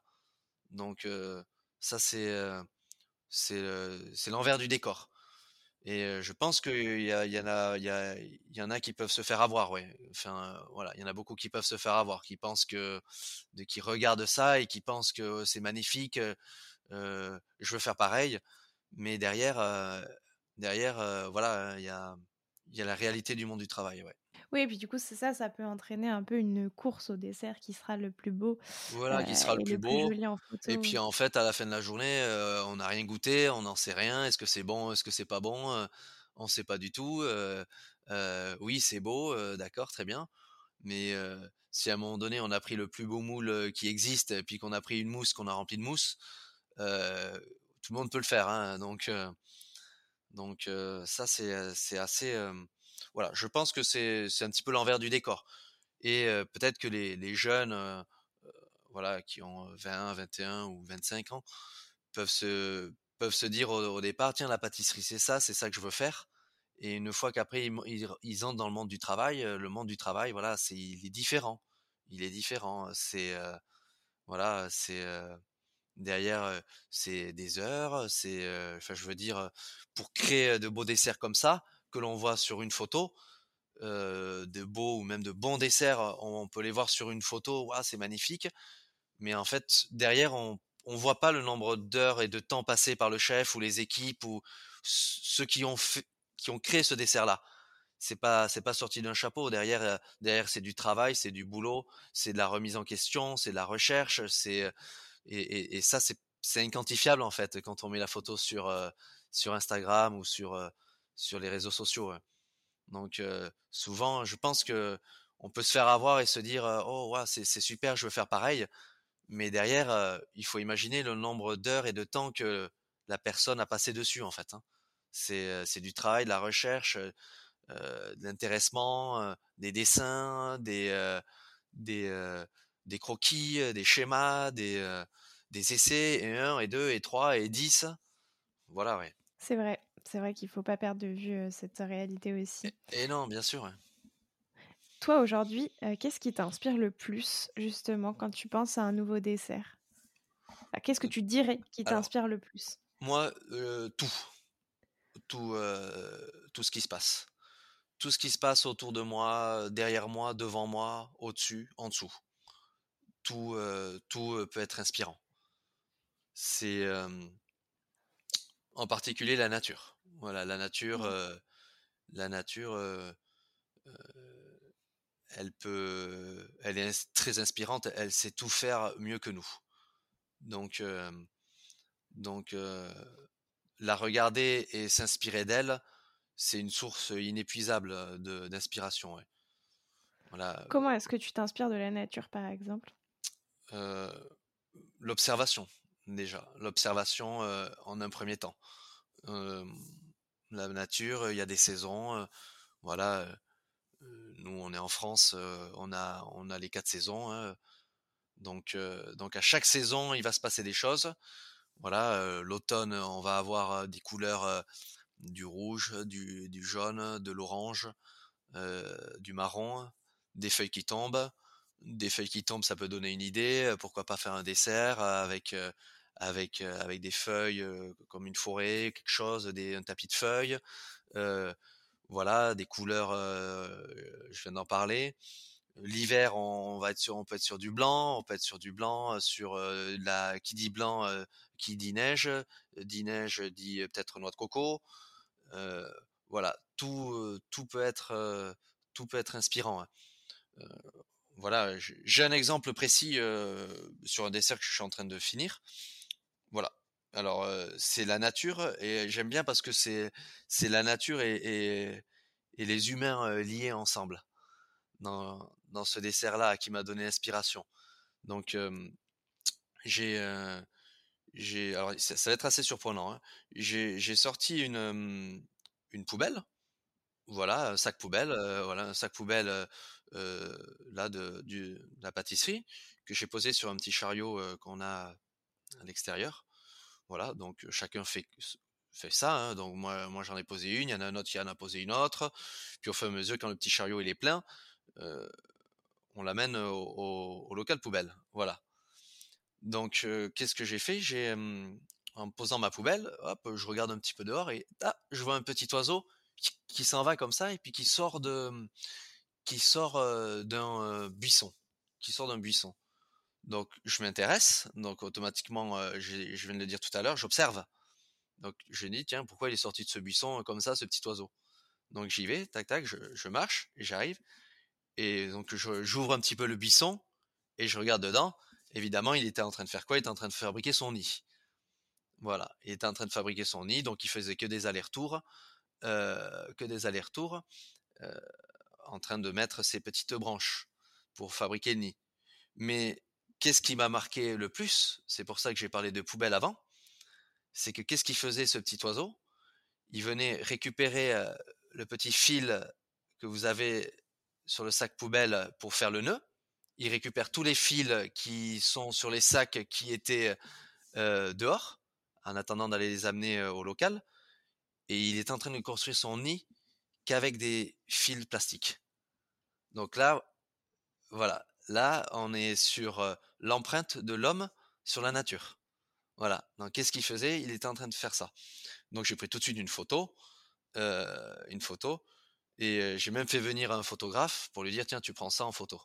Donc ça c'est l'envers du décor. Et je pense qu'il y, y, en a, y, y en a qui peuvent se faire avoir, ouais. Enfin, voilà, il y en a beaucoup qui peuvent se faire avoir, qui pensent que, qui regardent ça et qui pensent que c'est magnifique. Euh, je veux faire pareil, mais derrière, derrière, voilà, il y a, y a la réalité du monde du travail, ouais. Oui, et puis du coup, c'est ça, ça peut entraîner un peu une course au dessert qui sera le plus beau. Voilà, qui sera le plus beau. et puis en fait, à la fin de la journée, on n'a rien goûté, on n'en sait rien. Est-ce que c'est bon, est-ce que c'est pas bon On ne sait pas du tout. oui, c'est beau, d'accord, très bien. Mais si à un moment donné, on a pris le plus beau moule qui existe, et puis qu'on a pris une mousse qu'on a remplie de mousse, tout le monde peut le faire. Hein, donc, donc ça, c'est assez voilà, je pense que c'est un petit peu l'envers du décor. Et peut-être que les, les jeunes, voilà, qui ont 20, 21 ou 25 ans, peuvent se, peuvent se dire au, départ, tiens, la pâtisserie, c'est ça, c'est ça que je veux faire. Et une fois qu'après ils, ils, entrent dans le monde du travail, le monde du travail, voilà, c'est il est différent. Il est différent. C'est voilà, c'est derrière, c'est des heures. C'est, enfin, je veux dire, pour créer de beaux desserts comme ça, que l'on voit sur une photo, euh, de beaux ou même de bons desserts, on, peut les voir sur une photo, c'est magnifique. Mais en fait, derrière, on ne voit pas le nombre d'heures et de temps passé par le chef ou les équipes ou ceux qui ont, fait, qui ont créé ce dessert-là. C'est pas c'est pas sorti d'un chapeau. Derrière euh, derrière c'est du travail, c'est du boulot, c'est de la remise en question, c'est de la recherche, c'est et, et, ça c'est c'est inquantifiable en fait quand on met la photo sur euh, sur Instagram ou sur sur les réseaux sociaux. Donc souvent, je pense que on peut se faire avoir et se dire oh ouais, c'est super, je veux faire pareil. Mais derrière, il faut imaginer le nombre d'heures et de temps que la personne a passé dessus en fait. Hein. C'est du travail, de la recherche, de l'intéressement, des dessins, des des des croquis, des schémas, des des essais et un et deux et trois et dix. Voilà, ouais. C'est vrai c'est vrai qu'il ne faut pas perdre de vue cette réalité aussi. Et, non, bien sûr. Toi, aujourd'hui, qu'est-ce qui t'inspire le plus, justement, quand tu penses à un nouveau dessert? Qu'est-ce que tu dirais qui t'inspire le plus? Moi, tout. Tout, tout ce qui se passe. Tout ce qui se passe autour de moi, derrière moi, devant moi, au-dessus, en dessous. Tout, tout peut être inspirant. C'est en particulier la nature. Voilà, la nature, mmh. la nature, elle peut, elle est très inspirante. Elle sait tout faire mieux que nous. Donc, donc, la regarder et s'inspirer d'elle, c'est une source inépuisable d'inspiration. Voilà. Comment est-ce que tu t'inspires de la nature, par exemple? L'observation, déjà. L'observation en un premier temps la nature, il y a des saisons. voilà, nous on est en France, on a les quatre saisons. Hein, donc donc à chaque saison, il va se passer des choses. Voilà, l'automne, on va avoir des couleurs du rouge, du, du jaune, de l'orange, du marron, des feuilles qui tombent. Des feuilles qui tombent, ça peut donner une idée. Pourquoi pas faire un dessert avec avec avec des feuilles comme une forêt, quelque chose, des, un tapis de feuilles, voilà, des couleurs. je viens d'en parler. L'hiver, on, va être sur, on peut être sur du blanc, on peut être sur du blanc, sur la qui dit blanc, qui dit neige, dit neige dit peut-être noix de coco. voilà, tout tout peut être tout peut être inspirant. Hein. voilà, j'ai un exemple précis sur un dessert que je suis en train de finir. Voilà. Alors, c'est la nature et j'aime bien parce que c'est la nature et, les humains liés ensemble dans, ce dessert-là qui m'a donné l'inspiration. Donc, j'ai alors ça, va être assez surprenant. Hein. J'ai sorti une une poubelle, voilà, un sac poubelle, voilà, un sac poubelle de la pâtisserie que j'ai posé sur un petit chariot qu'on a à l'extérieur. Voilà, donc chacun fait ça. Hein. Donc moi, moi j'en ai posé une, il y en a un autre qui en a posé une autre. Puis au fur et à mesure, quand le petit chariot il est plein, on l'amène au, local poubelle. Voilà. Donc qu'est-ce que j'ai fait? J'ai en posant ma poubelle, hop, je regarde un petit peu dehors et ah, je vois un petit oiseau qui, s'en va comme ça et puis qui sort de, qui sort d'un buisson, qui sort d'un buisson. Donc je m'intéresse, donc automatiquement, je viens de le dire tout à l'heure, j'observe. Donc je dis tiens pourquoi il est sorti de ce buisson comme ça, ce petit oiseau? Donc j'y vais, tac tac, je, marche et j'arrive et donc j'ouvre un petit peu le buisson et je regarde dedans. Évidemment, il était en train de faire quoi? Il était en train de fabriquer son nid. Voilà, il était en train de fabriquer son nid, donc il faisait que des allers-retours, euh, que des allers-retours, euh, en train de mettre ses petites branches pour fabriquer le nid. Mais qu'est-ce qui m'a marqué le plus C'est pour ça que j'ai parlé de poubelle avant. C'est que qu'est-ce qu'il faisait ce petit oiseau? Il venait récupérer le petit fil que vous avez sur le sac poubelle pour faire le nœud. Il récupère tous les fils qui sont sur les sacs qui étaient dehors en attendant d'aller les amener au local. Et il est en train de construire son nid qu'avec des fils plastiques. Donc là, voilà, là, on est sur l'empreinte de l'homme sur la nature. Voilà. Donc qu'est-ce qu'il faisait? Il était en train de faire ça. Donc j'ai pris tout de suite une photo, une photo, et j'ai même fait venir un photographe pour lui dire tiens, tu prends ça en photo,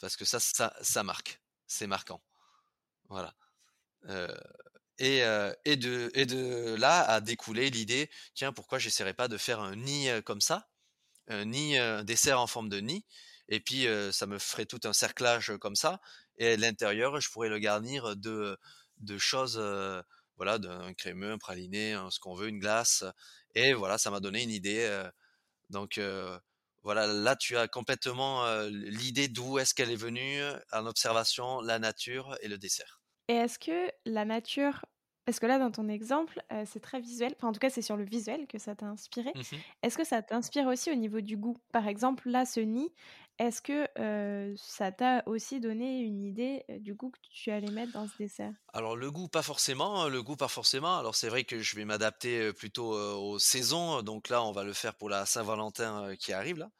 parce que ça, ça, marque, c'est marquant. Voilà. Et, de, là a découlé l'idée, tiens, pourquoi j'essaierais pas de faire un nid comme ça, un nid, un dessert en forme de nid, et puis ça me ferait tout un cerclage comme ça, et à l'intérieur, je pourrais le garnir de, de choses, voilà, d'un crémeux, un praliné, ce qu'on veut, une glace, et voilà, ça m'a donné une idée. donc voilà, là tu as complètement l'idée d'où est-ce qu'elle est venue en observation, la nature et le dessert. Et est-ce que la nature, parce que là dans ton exemple, c'est très visuel, enfin en tout cas c'est sur le visuel que ça t'a inspiré, mmh est-ce que ça t'inspire aussi au niveau du goût? Par exemple, là ce nid, est-ce que ça t'a aussi donné une idée du goût que tu allais mettre dans ce dessert? Alors le goût pas forcément, hein, le goût pas forcément. Alors c'est vrai que je vais m'adapter plutôt aux saisons, donc là on va le faire pour la Saint-Valentin qui arrive là,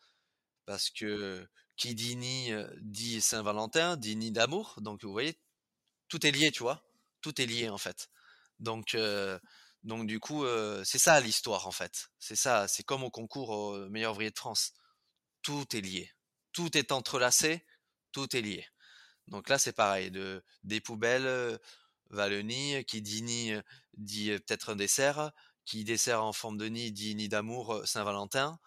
parce que qui dit nid dit Saint-Valentin, dit nid d'amour, donc vous voyez tout est lié, tu vois. Tout est lié en fait. Donc, donc du coup, c'est ça l'histoire en fait. C'est ça. C'est comme au concours au meilleur ouvrier de France. Tout est lié. Tout est entrelacé. Tout est lié. Donc là, c'est pareil. De, des poubelles, va le nid. Qui dit nid dit peut-être un dessert. Qui dessert en forme de nid dit nid d'amour Saint-Valentin.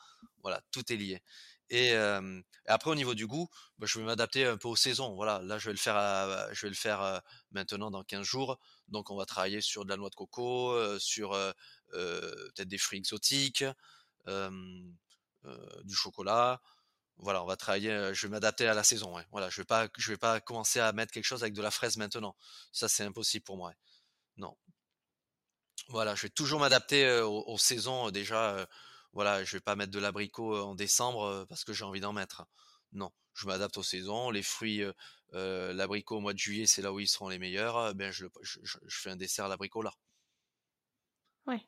Voilà, tout est lié. Et, après au niveau du goût, bah, je vais m'adapter un peu aux saisons. Voilà, là je vais le faire, je vais le faire maintenant dans 15 jours. Donc on va travailler sur de la noix de coco, sur peut-être des fruits exotiques, du chocolat. Voilà, on va travailler. je vais m'adapter à la saison. Voilà, je vais pas, vais pas commencer à mettre quelque chose avec de la fraise maintenant. Ça c'est impossible pour moi. Non. Voilà, je vais toujours m'adapter aux, aux, saisons déjà voilà, je vais pas mettre de l'abricot en décembre parce que j'ai envie d'en mettre. Non, je m'adapte aux saisons. Les fruits, l'abricot au mois de juillet, c'est là où ils seront les meilleurs. Ben je, fais un dessert à l'abricot là. Ouais.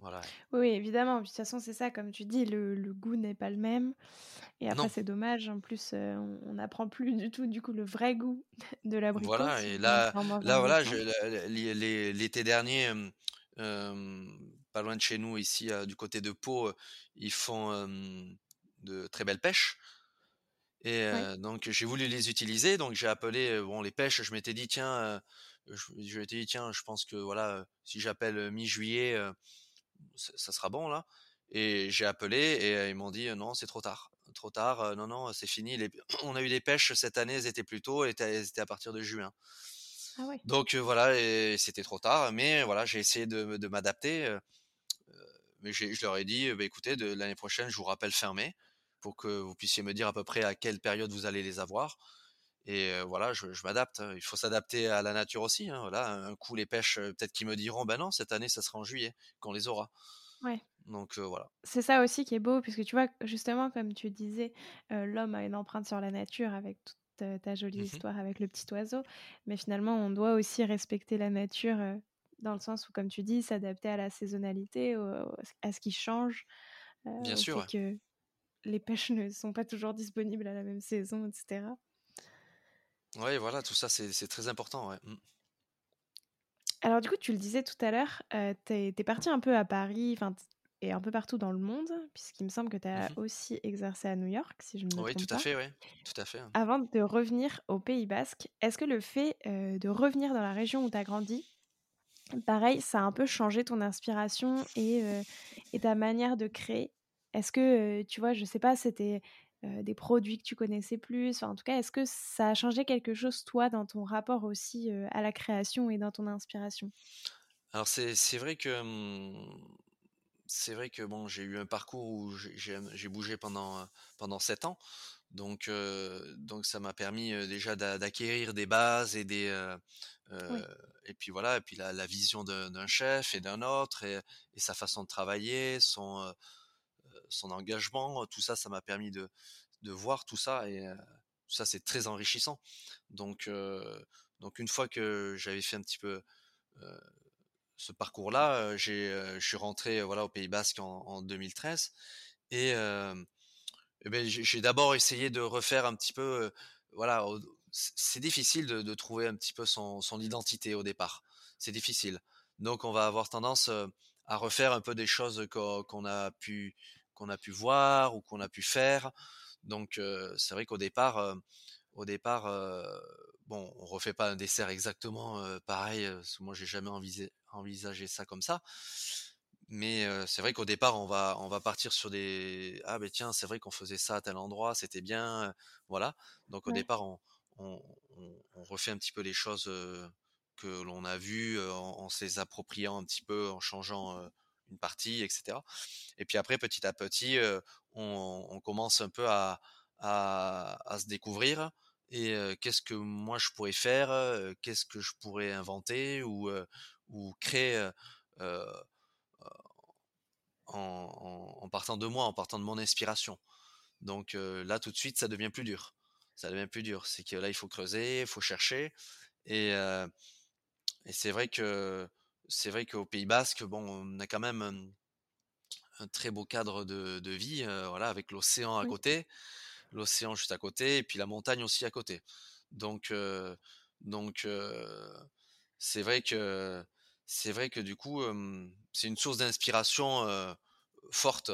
Voilà. Oui, évidemment. De toute façon, c'est ça, comme tu dis, le, goût n'est pas le même. Et après, c'est dommage. En plus, on n'apprend plus du tout, du coup, le vrai goût de l'abricot. Voilà. Et là, là, voilà, l'été dernier, pas loin de chez nous, ici, du côté de Pau, ils font de très belles pêches. Et donc j'ai voulu les utiliser, donc j'ai appelé bon les pêches. Je m'étais dit tiens, je, m'étais dit tiens, je pense que voilà, si j'appelle mi-juillet, ça sera bon là. Et j'ai appelé et ils m'ont dit non, c'est trop tard, trop tard. non non, c'est fini. *clears throat* On a eu des pêches cette année, elles étaient plus tôt, et elles étaient à partir de juin. Ah donc voilà, et c'était trop tard. Mais voilà, j'ai essayé de, de m'adapter mais je leur ai dit, bah, écoutez, de l'année prochaine, je vous rappelle fermé pour que vous puissiez me dire à peu près à quelle période vous allez les avoir. Et voilà, je, m'adapte. Hein. Il faut s'adapter à la nature aussi. Hein. Voilà, un coup les pêches, peut-être qu'ils me diront, ben non, cette année, ça sera en juillet qu'on les aura. Ouais. Donc voilà. C'est ça aussi qui est beau, puisque tu vois, justement, comme tu disais, l'homme a une empreinte sur la nature avec toute ta jolie mmh histoire avec le petit oiseau, mais finalement, on doit aussi respecter la nature dans le sens où, comme tu dis, s'adapter à la saisonnalité, à ce qui change. Bien sûr. que les pêches *laughs* ne sont pas toujours disponibles à la même saison, etc. Oui, voilà, tout ça, c'est très important. Ouais. Mmh. Alors du coup, tu le disais tout à l'heure, tu es, parti un peu à Paris, et un peu partout dans le monde, puisqu'il me semble que tu as Mmh aussi exercé à New York, si je me Oui, trompe tout à pas. fait, oui, tout à fait. Avant de revenir au Pays basque, est-ce que le fait de revenir dans la région où tu as grandi, pareil, ça a un peu changé ton inspiration et, et ta manière de créer? Est-ce que, tu vois, je sais pas, c'était des produits que tu connaissais plus. En tout cas, est-ce que ça a changé quelque chose, toi, dans ton rapport aussi à la création et dans ton inspiration? Alors c'est vrai que c'est vrai que bon, j'ai eu un parcours où j'ai bougé pendant pendant sept ans, donc donc ça m'a permis déjà d'acquérir des bases et des et puis voilà et puis la, la vision d'un chef et d'un autre et, et, sa façon de travailler, son son engagement, tout ça, ça m'a permis de de voir tout ça et ça c'est très enrichissant. Donc donc une fois que j'avais fait un petit peu ce parcours-là, j'ai, je suis rentré voilà au Pays Basque en, en 2013 et, et ben, j'ai d'abord essayé de refaire un petit peu, voilà, c'est difficile de, de, trouver un petit peu son, son identité au départ, c'est difficile. Donc on va avoir tendance à refaire un peu des choses qu'on a pu qu'on a pu voir ou qu'on a pu faire. Donc c'est vrai qu'au départ, au départ, bon, on refait pas un dessert exactement pareil. Parce que moi, j'ai jamais envisagé, envisagé ça comme ça. Mais c'est vrai qu'au départ, on va, on va partir sur des ah ben tiens, c'est vrai qu'on faisait ça à tel endroit, c'était bien, voilà. Donc au départ, on, on, on, refait un petit peu les choses que l'on a vues en, en se les appropriant un petit peu, en changeant une partie, etc. Et puis après, petit à petit, on, commence un peu à, se découvrir et qu'est-ce que moi je pourrais faire, qu'est-ce que je pourrais inventer ou, créer en, partant de moi, en partant de mon inspiration. Donc là, tout de suite, ça devient plus dur. Ça devient plus dur. C'est que là, il faut creuser, il faut chercher. Et c'est vrai que c'est vrai qu'au Pays Basque, bon, on a quand même un, un très beau cadre de, de vie, voilà, avec l'océan à oui. côté l'océan juste à côté et puis la montagne aussi à côté. Donc euh, donc euh, c'est vrai que c'est vrai que du coup euh, c'est une source d'inspiration forte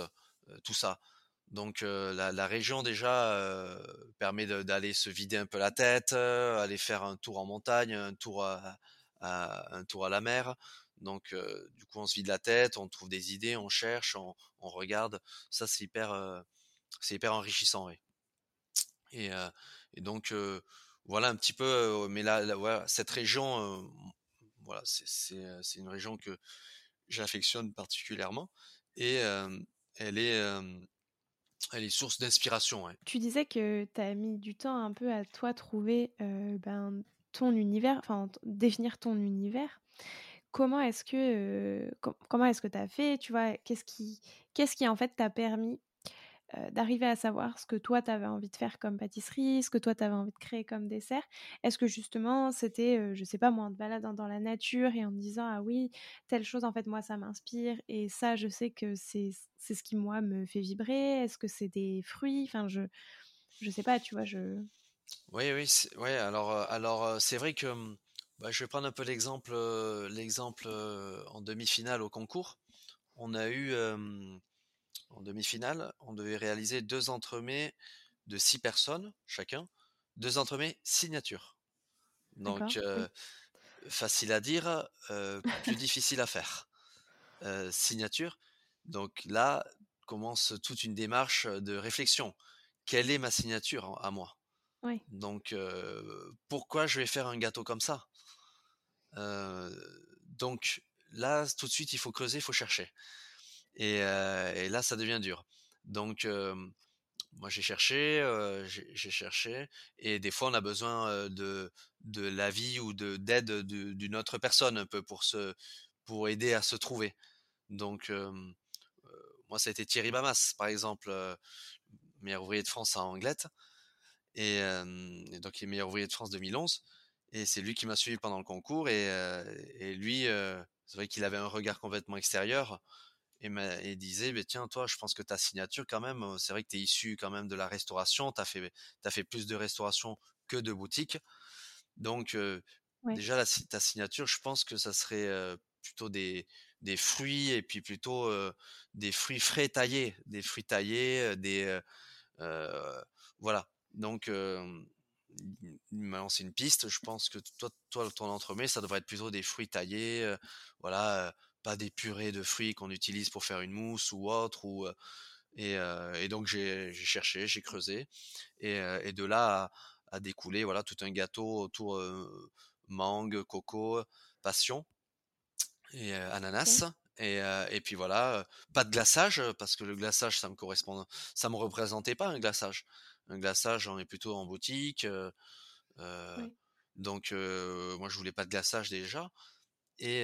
tout ça. Donc la, la, région déjà permet d'aller se vider un peu la tête, aller faire un tour en montagne, un tour à, un tour à la mer. Donc du coup on se vide la tête, on trouve des idées, on cherche, on, regarde. Ça c'est hyper c'est hyper enrichissant. Et, donc voilà un petit peu. mais là, là voilà, cette région, voilà, c'est une région que j'affectionne particulièrement et elle est elle est source d'inspiration. Tu disais que tu as mis du temps un peu à toi trouver ben, ton univers, enfin définir ton univers. Comment est-ce que com comment est-ce que tu as fait Tu vois, qu'est-ce qui qu'est-ce qui en fait t'a permis d'arriver à savoir ce que toi, tu avais envie de faire comme pâtisserie, ce que toi, tu avais envie de créer comme dessert? Est-ce que justement, c'était, je sais pas moi, en te baladant dans la nature et en te disant, ah oui, telle chose, en fait, moi, ça m'inspire et ça, je sais que c'est ce qui, moi, me fait vibrer. Est-ce que c'est des fruits? Enfin, je, je sais pas, tu vois, je... Oui, oui, ouais, alors, alors c'est vrai que mmh, bah, je vais prendre un peu l'exemple l'exemple en demi-finale au concours. On a eu en demi-finale, on devait réaliser deux entremets de six personnes chacun, deux entremets signature. Donc euh, facile à dire, euh, plus difficile à faire. Euh, signature. Donc là commence toute une démarche de réflexion. Quelle est ma signature à moi? Donc pourquoi je vais faire un gâteau comme ça? Donc là tout de suite il faut creuser, il faut chercher. Et, là, ça devient dur. Donc, moi, j'ai cherché, j'ai cherché, et des fois, on a besoin de, de l'avis ou de d'aide d'une autre personne un peu pour se, pour aider à se trouver. Donc, moi, ça a été Thierry Bamas, par exemple, meilleur ouvrier de France à Anglette, et, et, donc il est meilleur ouvrier de France 2011. Et c'est lui qui m'a suivi pendant le concours, et, et lui, c'est vrai qu'il avait un regard complètement extérieur et, disait bah, tiens toi je pense que ta signature quand même c'est vrai que tu es issu quand même de la restauration tu as fait as fait plus de restauration que de boutique donc déjà la ta signature, je pense que ça serait, plutôt des des fruits et puis plutôt, des fruits frais taillés, des fruits taillés, des, voilà. Donc maintenant c'est une piste, je pense que toi toi ton entremets, ça devrait être plutôt des fruits taillés, voilà, pas des purées de fruits qu'on utilise pour faire une mousse ou autre ou, et, et donc j'ai cherché, j'ai creusé et, et de là a, découlé voilà tout un gâteau autour mangue, coco, passion et ananas. Et, et, puis voilà, pas de glaçage parce que le glaçage ça me correspond, ça me représentait pas un glaçage. Un glaçage, on est plutôt en boutique. Donc moi je voulais pas de glaçage déjà. Et,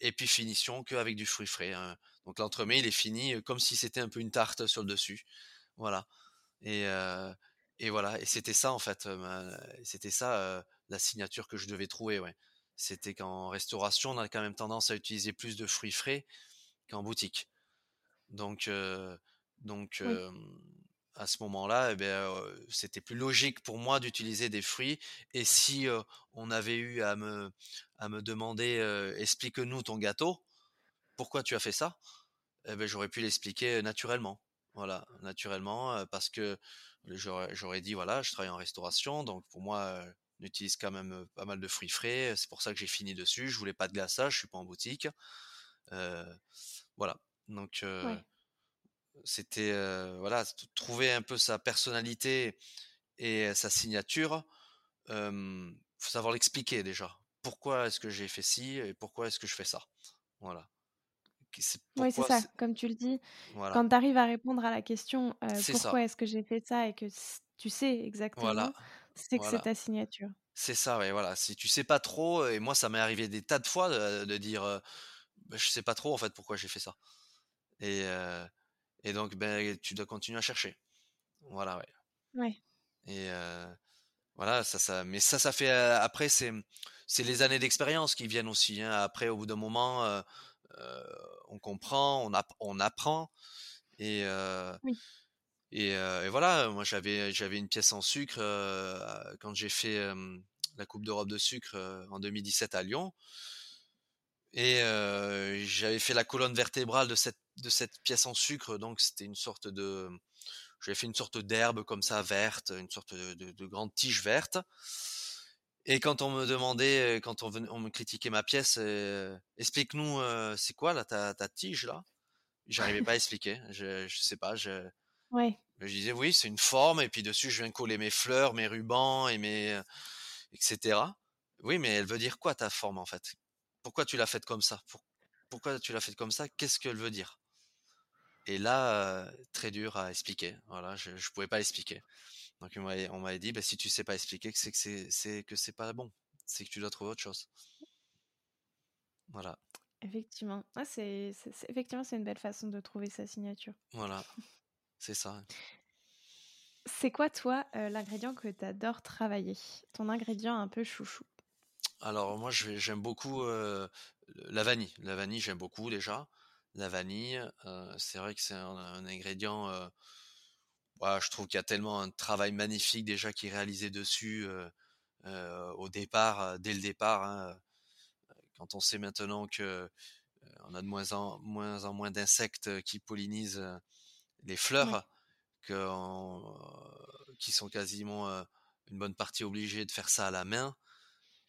et puis finition qu'avec du fruit frais. Hein. Donc l'entremets il est fini comme si c'était un peu une tarte sur le dessus. Voilà. Et, et voilà. Et c'était ça en fait. C'était ça la signature que je devais trouver. Ouais c'était qu'en restauration, on a quand même tendance à utiliser plus de fruits frais qu'en boutique. Donc, donc à ce moment-là, eh ben, c'était plus logique pour moi d'utiliser des fruits. Et si on avait eu à me, à me demander, explique-nous ton gâteau, pourquoi tu as fait ça? eh ben, J'aurais pu l'expliquer naturellement. Voilà, naturellement, parce que j'aurais dit, voilà, je travaille en restauration, donc pour moi, on utilise quand même pas mal de fruits frais. C'est pour ça que j'ai fini dessus. Je voulais pas de glaçage, je suis pas en boutique. voilà. Donc c'était voilà trouver un peu sa personnalité et sa signature. faut savoir l'expliquer déjà. Pourquoi est-ce que j'ai fait ci et pourquoi est-ce que je fais ça? Voilà. Oui, c'est ça. Comme tu le dis, quand tu arrives à répondre à la question pourquoi est-ce que j'ai fait ça et que tu sais exactement, voilà. C'est que c'est ta signature. C'est ça, ouais, voilà. Si tu sais pas trop, et moi ça m'est arrivé des tas de fois de, dire, bah, je sais pas trop en fait pourquoi j'ai fait ça. Et, et donc ben tu dois continuer à chercher. Voilà, ouais. Ouais. Et voilà, ça, ça. Mais ça, ça fait après c'est c'est les années d'expérience qui viennent aussi. Hein. Après, au bout d'un moment, on comprend, on, on apprend et oui. Et, voilà, moi j'avais j'avais une pièce en sucre quand j'ai fait la Coupe d'Europe de sucre en 2017 à Lyon. Et j'avais fait la colonne vertébrale de cette de cette pièce en sucre, donc c'était une sorte de j'avais fait une sorte d'herbe comme ça verte, une sorte de, de, grande tige verte. Et quand on me demandait, quand on, on me critiquait ma pièce, explique-nous, c'est quoi là ta, ta tige là? J'arrivais pas à expliquer. Je, je sais pas. Je, Ouais. Je disais oui, c'est une forme et puis dessus je viens coller mes fleurs, mes rubans et mes etc. Oui, mais elle veut dire quoi ta forme en fait? Pourquoi tu l'as faite comme ça? Pourquoi tu l'as faite comme ça? Qu'est-ce qu'elle veut dire? Et là, très dur à expliquer. Voilà, je, je pouvais pas expliquer. Donc on m'avait dit, bah, si tu sais pas expliquer, c'est que c'est, c'est que c'est pas bon, c'est que tu dois trouver autre chose. Voilà. Effectivement, ah, c'est, effectivement c'est une belle façon de trouver sa signature. Voilà. *laughs* C'est ça. C'est quoi, toi, l'ingrédient que tu adores travailler? Ton ingrédient un peu chouchou Alors, moi, j'aime beaucoup la vanille. La vanille, j'aime beaucoup déjà. La vanille, c'est vrai que c'est un, ingrédient. je trouve qu'il y a tellement un travail magnifique déjà qui est réalisé dessus au départ, dès le départ. Hein, quand on sait maintenant que on a de moins en moins, en moins d'insectes qui pollinisent les fleurs que, qui sont quasiment une bonne partie obligées de faire ça à la main.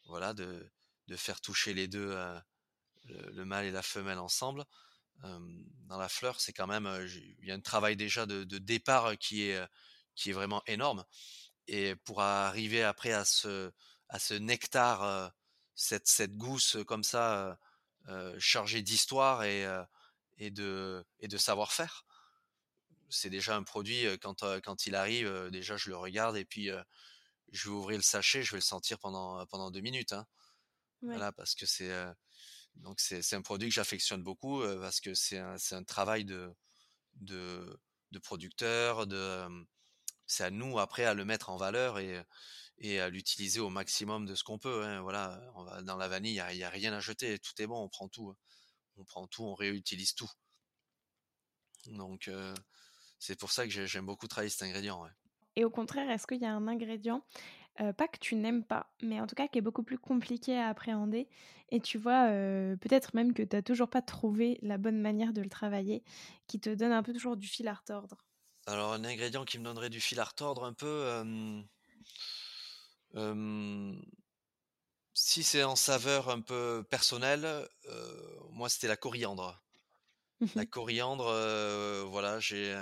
Voilà, de, de faire toucher les deux, le, mâle et la femelle ensemble. dans la fleur, c'est quand même, il y a un travail déjà de, de, départ qui est, qui est vraiment énorme. Et pour arriver après à ce, à ce nectar, cette, cette gousse comme ça, chargée d'histoire et, et de, et de savoir-faire c'est déjà un produit quand quand il arrive déjà je le regarde et puis je vais ouvrir le sachet je vais le sentir pendant pendant deux minutes hein. voilà parce que c'est donc c'est un produit que j'affectionne beaucoup parce que c'est un un travail de de de producteur de c'est à nous après à le mettre en valeur et et à l'utiliser au maximum de ce qu'on peut hein. voilà on va dans la vanille il y a, rien à jeter tout est bon on prend tout hein. on prend tout on réutilise tout donc c'est pour ça que j'aime beaucoup travailler cet ingrédient. Et au contraire, est-ce qu'il y a un ingrédient pas que tu n'aimes pas, mais en tout cas qui est beaucoup plus compliqué à appréhender. Et tu vois, peut-être même que tu n'as toujours pas trouvé la bonne manière de le travailler, qui te donne un peu toujours du fil à retordre? Alors, un ingrédient qui me donnerait du fil à retordre un peu. si c'est en saveur un peu personnelle, moi c'était la coriandre. La *laughs* coriandre, voilà, j'ai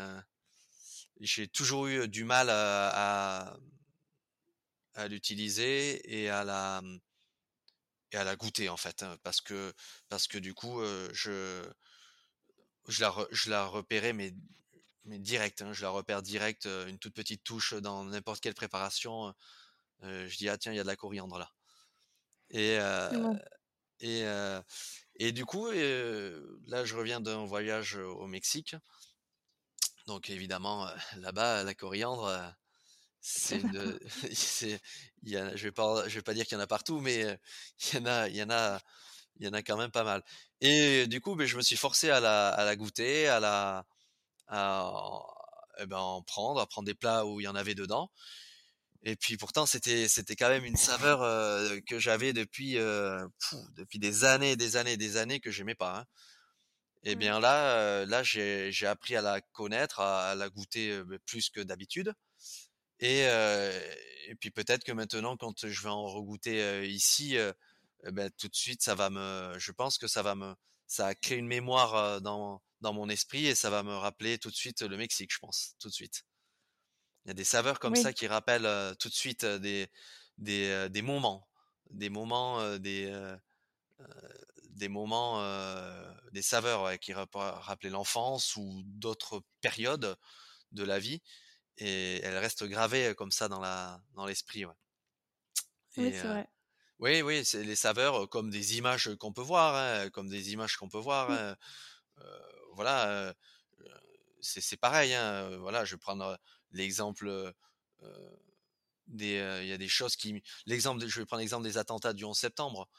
j'ai toujours eu du mal à, à, l'utiliser et à la et à la goûter en fait, hein, parce que parce que du coup, je je la je la repérais mais mais direct, hein, je la repère direct, une toute petite touche dans n'importe quelle préparation. je dis ah tiens il y a de la coriandre là. Et et et du coup, là je reviens d'un voyage au Mexique. Donc évidemment là-bas la coriandre c'est *laughs* c'est il y a, je vais pas je vais pas dire qu'il y en a partout mais il y en a il y en a il y en a quand même pas mal. Et du coup, ben, je me suis forcé à la, à la goûter, à la à eh ben, en prendre, à prendre des plats où il y en avait dedans. Et puis pourtant, c'était c'était quand même une saveur que j'avais depuis depuis des années, des années, des années que j'aimais pas. Hein. Et mmh. bien là, là j'ai appris à la connaître, à, la goûter plus que d'habitude. Et et puis peut-être que maintenant, quand je vais en regoûter ici, eh ben, tout de suite, ça va me, je pense que ça va me, ça a créé une mémoire dans dans mon esprit et ça va me rappeler tout de suite le Mexique, je pense, tout de suite. Il y a des saveurs comme ça qui rappellent tout de suite des, des, des moments, des moments, des, des moments, des saveurs qui rappellent l'enfance ou d'autres périodes de la vie et elles restent gravées comme ça dans la dans l'esprit. Ouais. Oui, c'est vrai. Oui, oui, c'est les saveurs comme des images qu'on peut voir, hein, comme des images qu'on peut voir. Mmh. Hein, voilà, c'est pareil. Hein, voilà, je vais prendre l'exemple des, il y a des choses qui, l'exemple, je vais prendre l'exemple des attentats du 11 septembre.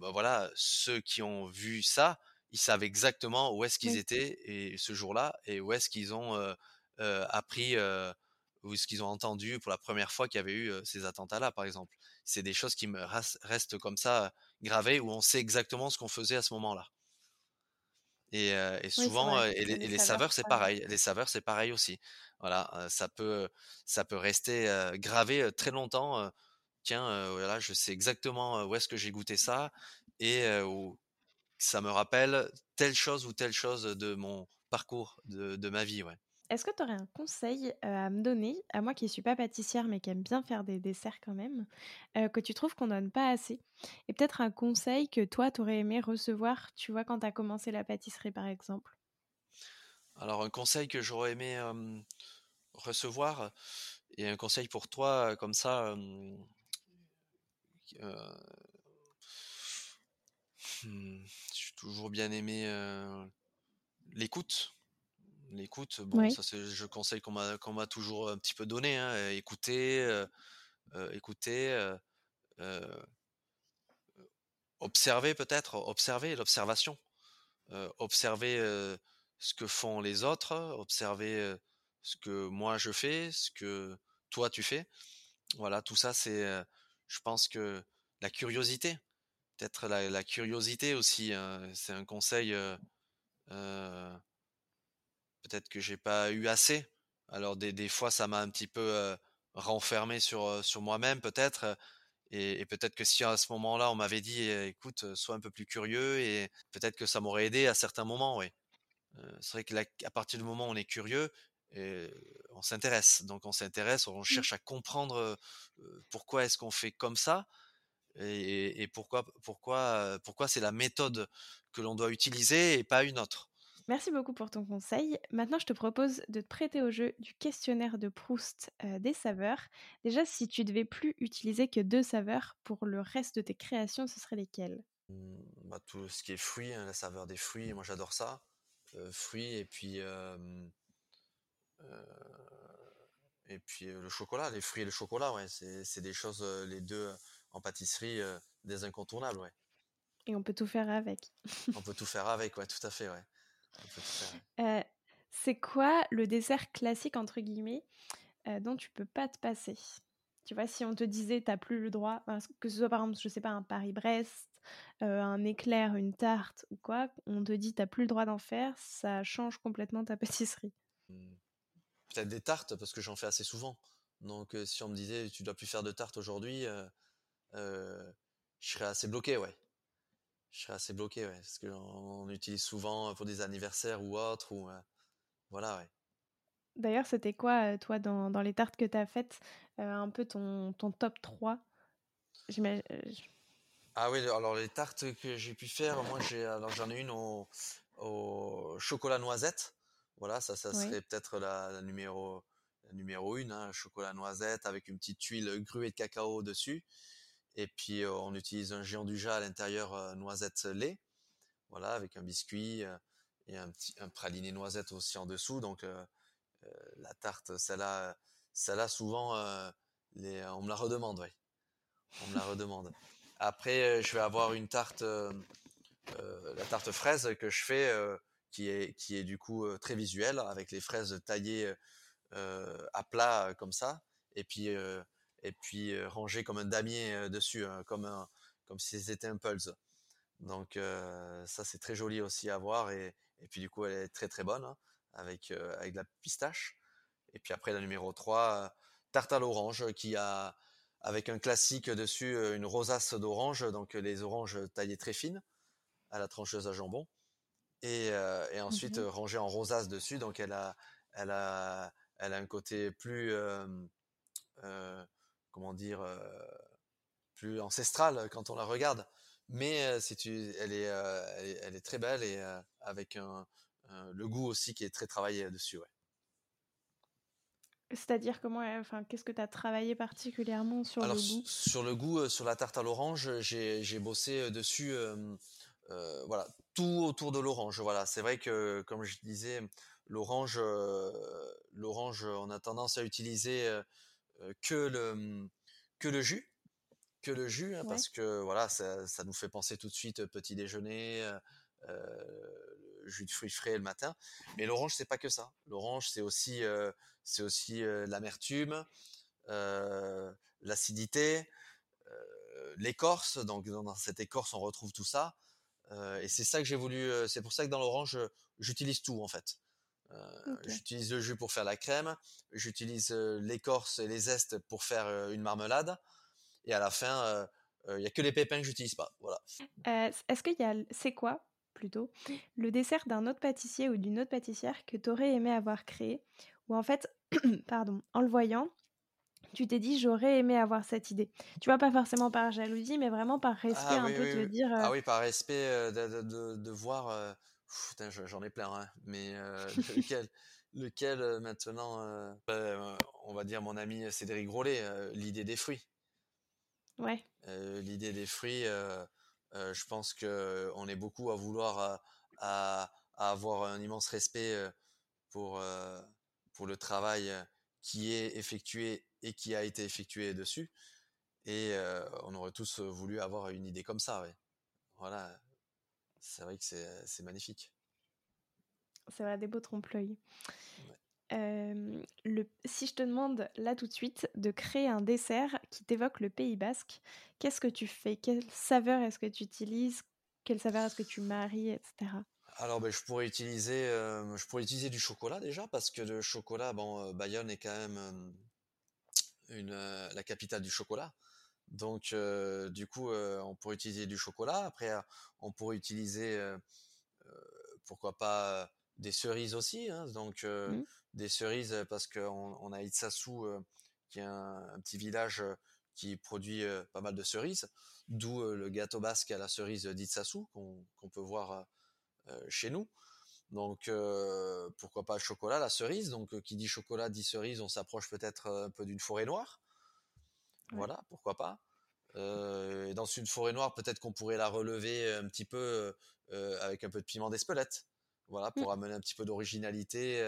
Ben voilà, ceux qui ont vu ça, ils savent exactement où est-ce qu'ils étaient et ce jour-là et où est-ce qu'ils ont appris ou ce qu'ils ont entendu pour la première fois qu'il y avait eu ces attentats-là, par exemple. C'est des choses qui me restent comme ça gravées où on sait exactement ce qu'on faisait à ce moment-là. Et, souvent, et, les, saveurs, c'est pareil. Les saveurs, c'est pareil aussi. Voilà, ça peut, ça peut rester gravé très longtemps. Tiens, voilà, je sais exactement où est-ce que j'ai goûté ça et où ça me rappelle telle chose ou telle chose de mon parcours, de, de ma vie, ouais. Est-ce que tu aurais un conseil à me donner, à moi qui ne suis pas pâtissière mais qui aime bien faire des desserts quand même, que tu trouves qu'on donne pas assez Et peut-être un conseil que toi, tu aurais aimé recevoir, tu vois, quand tu as commencé la pâtisserie par exemple? Alors, un conseil que j'aurais aimé recevoir, et un conseil pour toi, comme ça, hmm, j'ai toujours bien aimé l'écoute L'écoute, bon, ça c'est, je conseille qu'on m'a, m'a toujours un petit peu donné. Hein, écouter, écouter, observer peut-être, observer l'observation, observer ce que font les autres, observer ce que moi je fais, ce que toi tu fais. Voilà, tout ça c'est, je pense que la curiosité, peut-être la, curiosité aussi, hein, c'est un conseil peut-être que j'ai pas eu assez. Alors des, fois, ça m'a un petit peu renfermé sur, sur moi-même, peut-être. Et, peut-être que si à ce moment-là, on m'avait dit, écoute, sois un peu plus curieux, et peut-être que ça m'aurait aidé à certains moments, oui. c'est vrai qu'à partir du moment où on est curieux, on s'intéresse. Donc on s'intéresse, on mmh. cherche à comprendre pourquoi est-ce qu'on fait comme ça, et, et pourquoi, pourquoi, pourquoi c'est la méthode que l'on doit utiliser et pas une autre. Merci beaucoup pour ton conseil. Maintenant, je te propose de te prêter au jeu du questionnaire de Proust des saveurs. Déjà, si tu devais plus utiliser que deux saveurs pour le reste de tes créations, ce seraient lesquelles? Mmh, bah, Tout ce qui est fruits, hein, la saveur des fruits, moi j'adore ça. fruits et puis et puis le chocolat, les fruits et le chocolat, ouais, c'est des choses, les deux en pâtisserie, des incontournables, ouais. Et on peut tout faire avec. *laughs* on peut tout faire avec, ouais, tout à fait, ouais c'est quoi le dessert classique, entre guillemets, dont tu peux pas te passer? Tu vois, si on te disait t'as plus le droit, que ce soit par exemple, je sais pas, un Paris-Brest, un éclair, une tarte ou quoi, on te dit t'as plus le droit d'en faire, ça change complètement ta pâtisserie. Peut-être des tartes parce que j'en fais assez souvent. Donc si on me disait tu dois plus faire de tartes aujourd'hui, je serais assez bloqué, ouais. Je serais assez bloqué, ouais, parce qu'on utilise souvent pour des anniversaires ou autres, ou voilà, ouais. D'ailleurs, c'était quoi, toi, dans, dans les tartes que tu as faites, un peu ton, ton top 3 Ah oui, alors les tartes que j'ai pu faire, moi j'ai alors j'en ai une au, au, chocolat noisette. Voilà, ça, ça serait peut-être la, numéro la numéro une, hein, chocolat noisette avec une petite tuile gruée de cacao dessus. Et puis on utilise un géant du jas à l'intérieur noisette lait. Voilà, avec un biscuit et un petit un praliné noisette aussi en dessous. Donc la tarte, celle-là, celle-là souvent, les, on me la redemande, oui. On me la redemande. Après, je vais avoir une tarte, la tarte fraise que je fais, qui est qui est du coup très visuelle, avec les fraises taillées à plat comme ça, et puis et puis rangées comme un damier dessus, hein, comme comme si c'était un pulse. Donc ça c'est très joli aussi à voir et, et puis du coup elle est très très bonne. Hein avec, avec de la pistache. Et puis après la numéro 3, euh, tarte à l'orange qui a avec un classique dessus une rosace d'orange, donc les oranges taillées très fines à la trancheuse à jambon. Et, et ensuite mmh rangée en rosace dessus, donc elle a, elle a, elle a un côté plus, comment dire, plus ancestral quand on la regarde. Mais elle, est, elle, est, elle est très belle et avec un, euh, le goût aussi qui est très travaillé dessus. Ouais. C'est-à-dire comment, enfin, qu'est-ce que tu as travaillé particulièrement sur le goût? Sur le goût, euh, sur la tarte à l'orange, j'ai bossé euh, dessus, voilà, tout autour de l'orange. Voilà, c'est vrai que, comme je disais, l'orange, l'orange, on a tendance à utiliser que le que le jus, que le jus, hein, parce que voilà, ça, ça, nous fait penser tout de suite petit déjeuner, jus de fruits frais le matin. Mais l'orange, c'est pas que ça. L'orange, c'est aussi, euh, c'est aussi euh, l'amertume, euh, l'acidité, l'écorce. Donc dans cette écorce, on retrouve tout ça. Et c'est ça que j'ai voulu. c'est pour ça que dans l'orange, j'utilise tout en fait. J'utilise le jus pour faire la crème, j'utilise l'écorce et les zestes pour faire une marmelade, et à la fin, il n'y a que les pépins que j'utilise pas. Voilà. Est-ce qu'il y a, c'est quoi plutôt, le dessert d'un autre pâtissier ou d'une autre pâtissière que tu aurais aimé avoir créé, ou en fait, *clears throat* pardon, en le voyant, tu t'es dit j'aurais aimé avoir cette idée. Tu vois, pas forcément par jalousie, mais vraiment par respect, ah, un peu te dire. Ah oui, par respect de, de, de, voir. Euh, j'en ai plein, hein, mais *laughs* lequel, lequel maintenant, bah, on va dire mon ami Cédric Grolet, l'idée des fruits. Ouais. l'idée des fruits, je pense que on est beaucoup à vouloir à, avoir un immense respect pour pour le travail qui est effectué et qui a été effectué dessus. Et on aurait tous voulu avoir une idée comme ça. Ouais. Voilà, c'est vrai que c'est magnifique. C'est vrai, des beaux trompe-l'œil le, si je te demande là tout de suite de créer un dessert qui t'évoque le Pays Basque, qu'est-ce que tu fais? Quelle saveur est-ce que tu utilises? Quelle saveur est-ce que tu maries, etc. Alors, ben, je pourrais utiliser, je pourrais utiliser du chocolat déjà parce que le chocolat, bon, Bayonne est quand même une, la capitale du chocolat. Donc, du coup, on pourrait utiliser du chocolat. Après, on pourrait utiliser, pourquoi pas, des cerises aussi. Hein. donc, mmh des cerises euh, parce qu'on on a Itsasu euh, qui est un, petit village euh, qui produit pas mal de cerises, d'où le gâteau basque à la cerise d'Itsasu qu'on peut voir chez nous. Donc pourquoi pas le chocolat, la cerise. Donc qui dit chocolat dit cerise, on s'approche peut-être un peu d'une forêt noire. Voilà, pourquoi pas. et dans une forêt noire, peut-être qu'on pourrait la relever un petit peu avec un peu de piment d'Espelette. Voilà, pour mmh. amener un petit peu d'originalité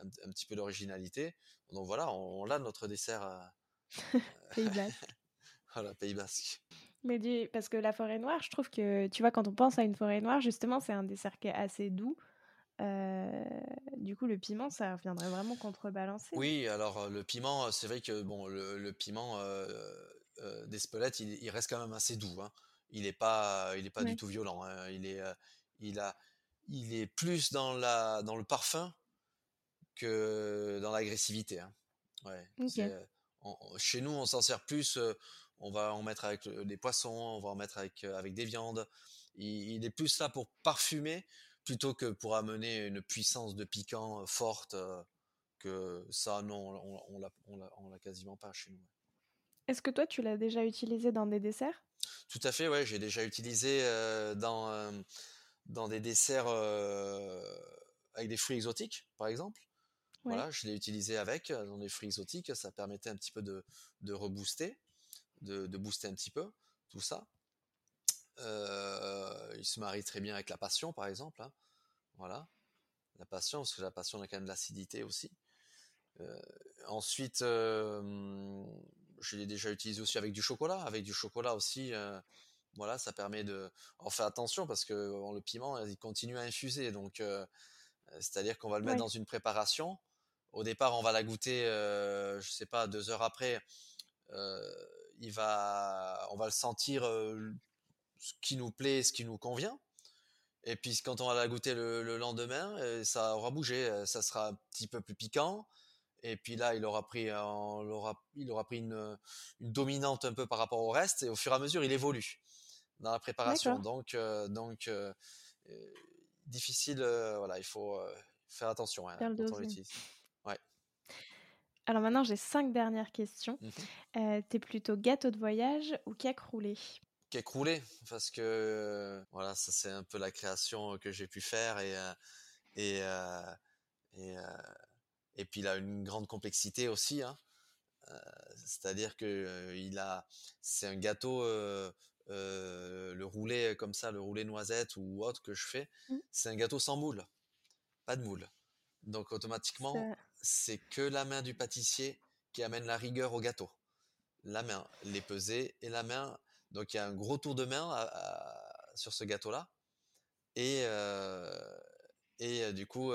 un, petit peu d'originalité. Donc voilà, on, on a notre dessert. Euh, Pays Basque. *laughs* voilà, Pays Basque. Mais du, parce que la forêt noire, je trouve que, tu vois, quand on pense à une forêt noire, justement, c'est un dessert qui est assez doux. Du coup, le piment, ça viendrait vraiment contrebalancer. Oui, alors le piment, c'est vrai que bon, le, piment d'Espelette, il, il, reste quand même assez doux. Hein. Il n'est pas, il est pas du tout violent. Hein. Il est, il a, il est plus dans la, dans le parfum que dans l'agressivité. Hein. chez nous, on s'en sert plus. on va en mettre avec des poissons, on va en mettre avec, avec des viandes. Il, est plus là pour parfumer plutôt que pour amener une puissance de piquant forte. que ça, non, on, on l'a quasiment pas chez nous. Est-ce que toi, tu l'as déjà utilisé dans des desserts? Tout à fait, ouais. J'ai déjà utilisé dans, dans des desserts avec des fruits exotiques, par exemple. Voilà, je l'ai utilisé avec dans des fruits exotiques. Ça permettait un petit peu de, de rebooster, de, de, booster un petit peu tout ça. Il se marie très bien avec la passion, par exemple. Hein. Voilà, la passion, parce que la passion a quand même de l'acidité aussi. ensuite, je l'ai déjà utilisé aussi avec du chocolat. Avec du chocolat aussi, voilà, ça permet de. On fait attention parce que le piment, il continue à infuser. Donc, c'est-à-dire qu'on va le mettre dans une préparation. Au départ, on va la goûter, je sais pas, deux heures après. il va, on va le sentir ce qui nous plaît, ce qui nous convient. Et puis quand on va la goûter le, le lendemain, ça aura bougé, ça sera un petit peu plus piquant, et puis là, il aura pris, il aura, il aura pris une, une, dominante un peu par rapport au reste. Et au fur et à mesure, il évolue dans la préparation. Donc, euh, donc euh, euh, difficile. voilà, il faut faire attention hein, quand on l'utilise. Ouais. Alors maintenant, j'ai cinq dernières questions. Mmh t'es plutôt gâteau de voyage ou cake roulé Roulé, parce que voilà, ça c'est un peu la création que j'ai pu faire et et, et et puis il a une grande complexité aussi. Hein. Euh, c'est-à-dire que euh, il a, c'est un gâteau, euh, le roulé comme ça, le roulé noisette ou autre que je fais, mmh. c'est un gâteau sans moule, pas de moule. Donc automatiquement, c'est que la main du pâtissier qui amène la rigueur au gâteau. La main, les pesées et la main. Donc il y a un gros tour de main sur ce gâteau-là. Et, et du coup,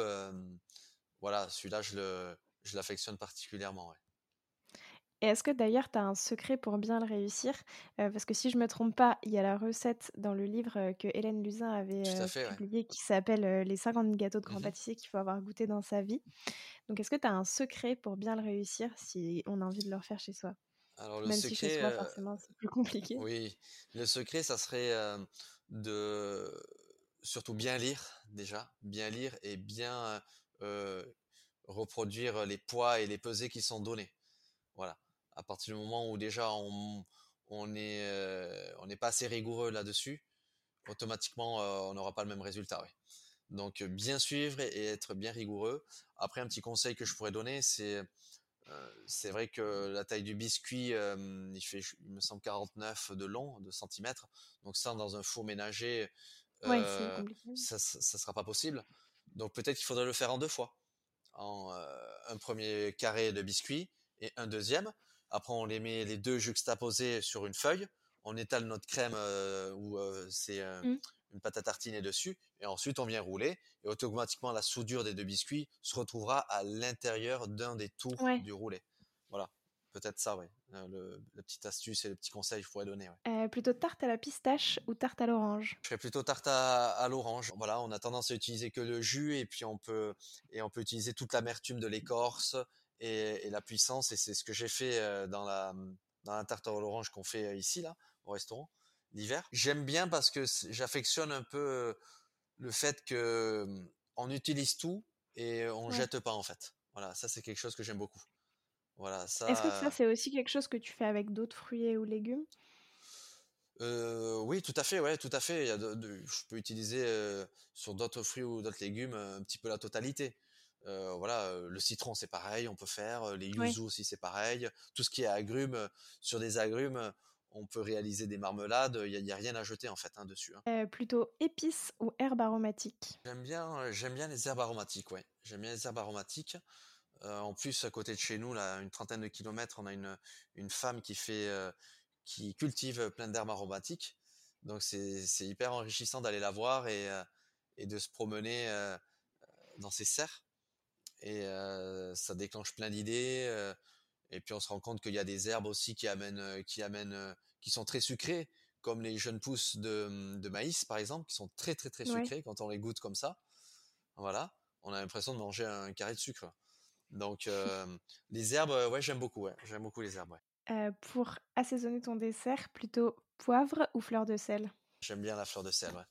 voilà, celui-là, je, le, je l'affectionne particulièrement. Et est-ce que d'ailleurs, tu as un secret pour bien le réussir? Parce que si je ne me trompe pas, il y a la recette dans le livre que Hélène Luzin avait publié qui s'appelle Les 50 gâteaux de grand mmh pâtissier qu'il faut avoir goûté dans sa vie. Donc, est-ce que tu as un secret pour bien le réussir si on a envie de le refaire chez soi? Alors, le Même secret, si chez soi, forcément, c'est plus compliqué. Oui, le secret, ça serait de surtout bien lire déjà, bien lire et bien euh, reproduire les poids et les pesées qui sont donnés. Voilà. À partir du moment où déjà on, on est euh, on n'est pas assez rigoureux là-dessus, automatiquement euh, on n'aura pas le même résultat. Donc bien suivre et être bien rigoureux. Après un petit conseil que je pourrais donner, c'est c'est vrai que la taille du biscuit, il fait, il me semble 49 de long, de centimètres. Donc ça, dans un four ménager, ça, ça sera pas possible. Donc peut-être qu'il faudrait le faire en deux fois. En euh, un premier carré de biscuit et un deuxième. Après, on les met les deux juxtaposés sur une feuille. On étale notre crème euh, où euh, c'est mmh. Une pâte à tartiner dessus. Et ensuite, on vient rouler. Et automatiquement, la soudure des deux biscuits se retrouvera à l'intérieur d'un des tours du roulé. Voilà peut-être ça, oui. Euh, le, la petite astuce et le petit conseil que je pourrais donner. Euh, plutôt tarte à la pistache ou tarte à l'orange? Je ferais plutôt tarte à, l'orange. Voilà, on a tendance à utiliser que le jus et puis on peut, et on peut utiliser toute l'amertume de l'écorce et, la puissance. Et c'est ce que j'ai fait euh, dans la, dans la tarte à l'orange qu'on fait ici, là, au restaurant, l'hiver? J'aime bien parce que j'affectionne un peu le fait que on utilise tout et on ne jette pas en fait. Voilà, ça c'est quelque chose que j'aime beaucoup. Voilà, ça. Est-ce que ça, c'est aussi quelque chose que tu fais avec d'autres fruits ou légumes? Euh, oui, tout à fait, ouais, tout à fait. Il y a je peux utiliser euh, sur d'autres fruits ou d'autres légumes un petit peu la totalité. Euh, voilà, le citron c'est pareil, on peut faire. Les yuzu aussi c'est pareil. Tout ce qui est agrumes, sur des agrumes, on peut réaliser des marmelades. Il n'y a, rien à jeter en fait hein, dessus. Hein. plutôt épices ou herbes aromatiques J'aime bien, j'aime bien les herbes aromatiques, ouais. J'aime bien les herbes aromatiques. Euh, en plus, à côté de chez nous, là, une trentaine de kilomètres, on a une, une femme qui fait, euh, qui cultive plein d'herbes aromatiques. Donc c'est hyper enrichissant d'aller la voir et, euh, et de se promener dans ces serres. Et ça déclenche plein d'idées. Et puis on se rend compte qu'il y a des herbes aussi qui amènent, qui amènent, qui sont très sucrées, comme les jeunes pousses de, de, maïs par exemple, qui sont très très très sucrées quand on les goûte comme ça. Voilà, on a l'impression de manger un carré de sucre. Donc *laughs* les herbes, ouais, j'aime beaucoup. Ouais. J'aime beaucoup les herbes. Ouais. pour assaisonner ton dessert, plutôt poivre ou fleur de sel? J'aime bien la fleur de sel. Ouais.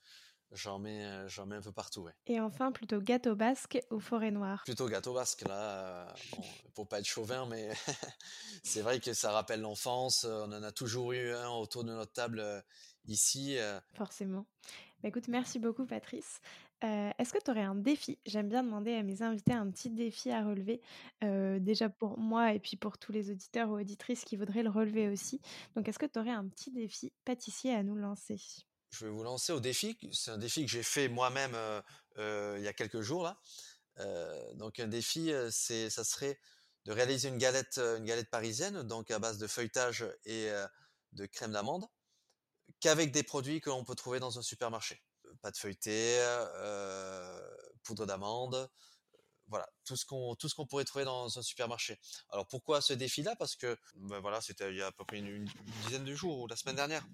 J'en mets, euh, j'en mets un peu partout. Ouais. Et enfin, plutôt gâteau basque ou forêt noire? Plutôt gâteau basque, là. Euh, bon, pour pas être chauvin, mais *laughs* c'est vrai que ça rappelle l'enfance. On en a toujours eu un autour de notre table euh, ici. Forcément. Bah, écoute, merci beaucoup, Patrice. Est-ce que tu aurais un défi? J'aime bien demander à mes invités un petit défi à relever, déjà pour moi et puis pour tous les auditeurs ou auditrices qui voudraient le relever aussi. Donc, est-ce que tu aurais un petit défi pâtissier à nous lancer? Je vais vous lancer au défi. C'est un défi que j'ai fait moi-même euh, euh, il y a quelques jours là. Euh, donc un défi, c'est, ça serait de réaliser une galette, une galette parisienne, donc à base de feuilletage et de crème d'amande, qu'avec des produits que l'on peut trouver dans un supermarché. Pâte feuilletée, poudre d'amande, voilà, tout ce qu'on tout ce qu'on pourrait trouver dans un supermarché. Alors pourquoi ce défi-là? Parce que ben voilà, c'était il y a à peu près une dizaine de jours ou la semaine dernière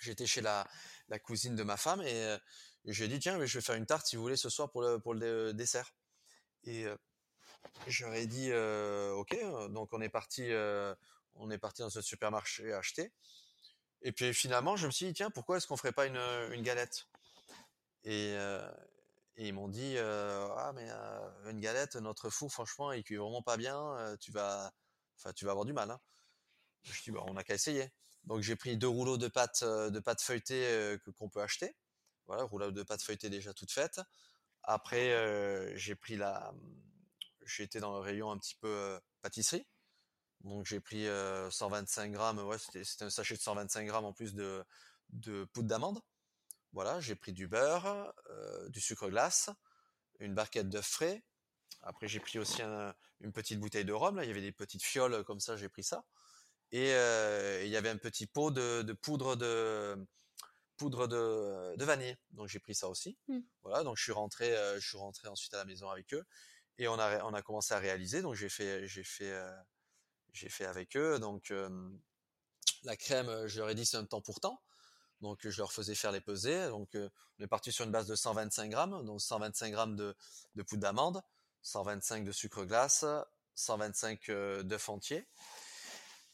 j'étais chez la, cousine de ma femme et, euh, je lui ai dit tiens je vais faire une tarte si vous voulez ce soir pour le, le dessert. Et euh, j'aurais dit euh, ok donc on est parti on est parti dans ce supermarché acheter. Et puis finalement je me suis dit tiens pourquoi est-ce qu'on ferait pas une, galette? Et, et, ils m'ont dit ah mais une galette notre four franchement il cuit vraiment pas bien tu vas enfin tu vas avoir du mal. Hein. Je dis bah on n'a qu'à essayer. Donc j'ai pris deux rouleaux de pâte euh, de pâte feuilletée euh, qu'on peut acheter. Voilà, rouleau de pâte feuilletée déjà toute faite. Après euh, j'ai pris la j'ai été dans le rayon un petit peu pâtisserie. Donc j'ai pris 125 grammes, ouais, c'était un sachet de 125 grammes en plus de, de poudre d'amande. Voilà, j'ai pris du beurre, du sucre glace, une barquette d'œufs frais. Après j'ai pris aussi une petite bouteille de rhum, là il y avait des petites fioles comme ça, j'ai pris ça et il y avait un petit pot de, poudre de poudre de, vanille. Donc j'ai pris ça aussi. Mmh. Voilà, donc je suis rentré, je suis rentré ensuite à la maison avec eux et on a on a commencé à réaliser. Donc j'ai fait j'ai fait j'ai fait avec eux. Donc la crème, je leur ai dit c'est un temps pour temps. Donc je leur faisais faire les pesées. Donc on est parti sur une base de 125 grammes, donc 125 grammes de, de poudre d'amande, 125 de sucre glace, 125 d'œufs entiers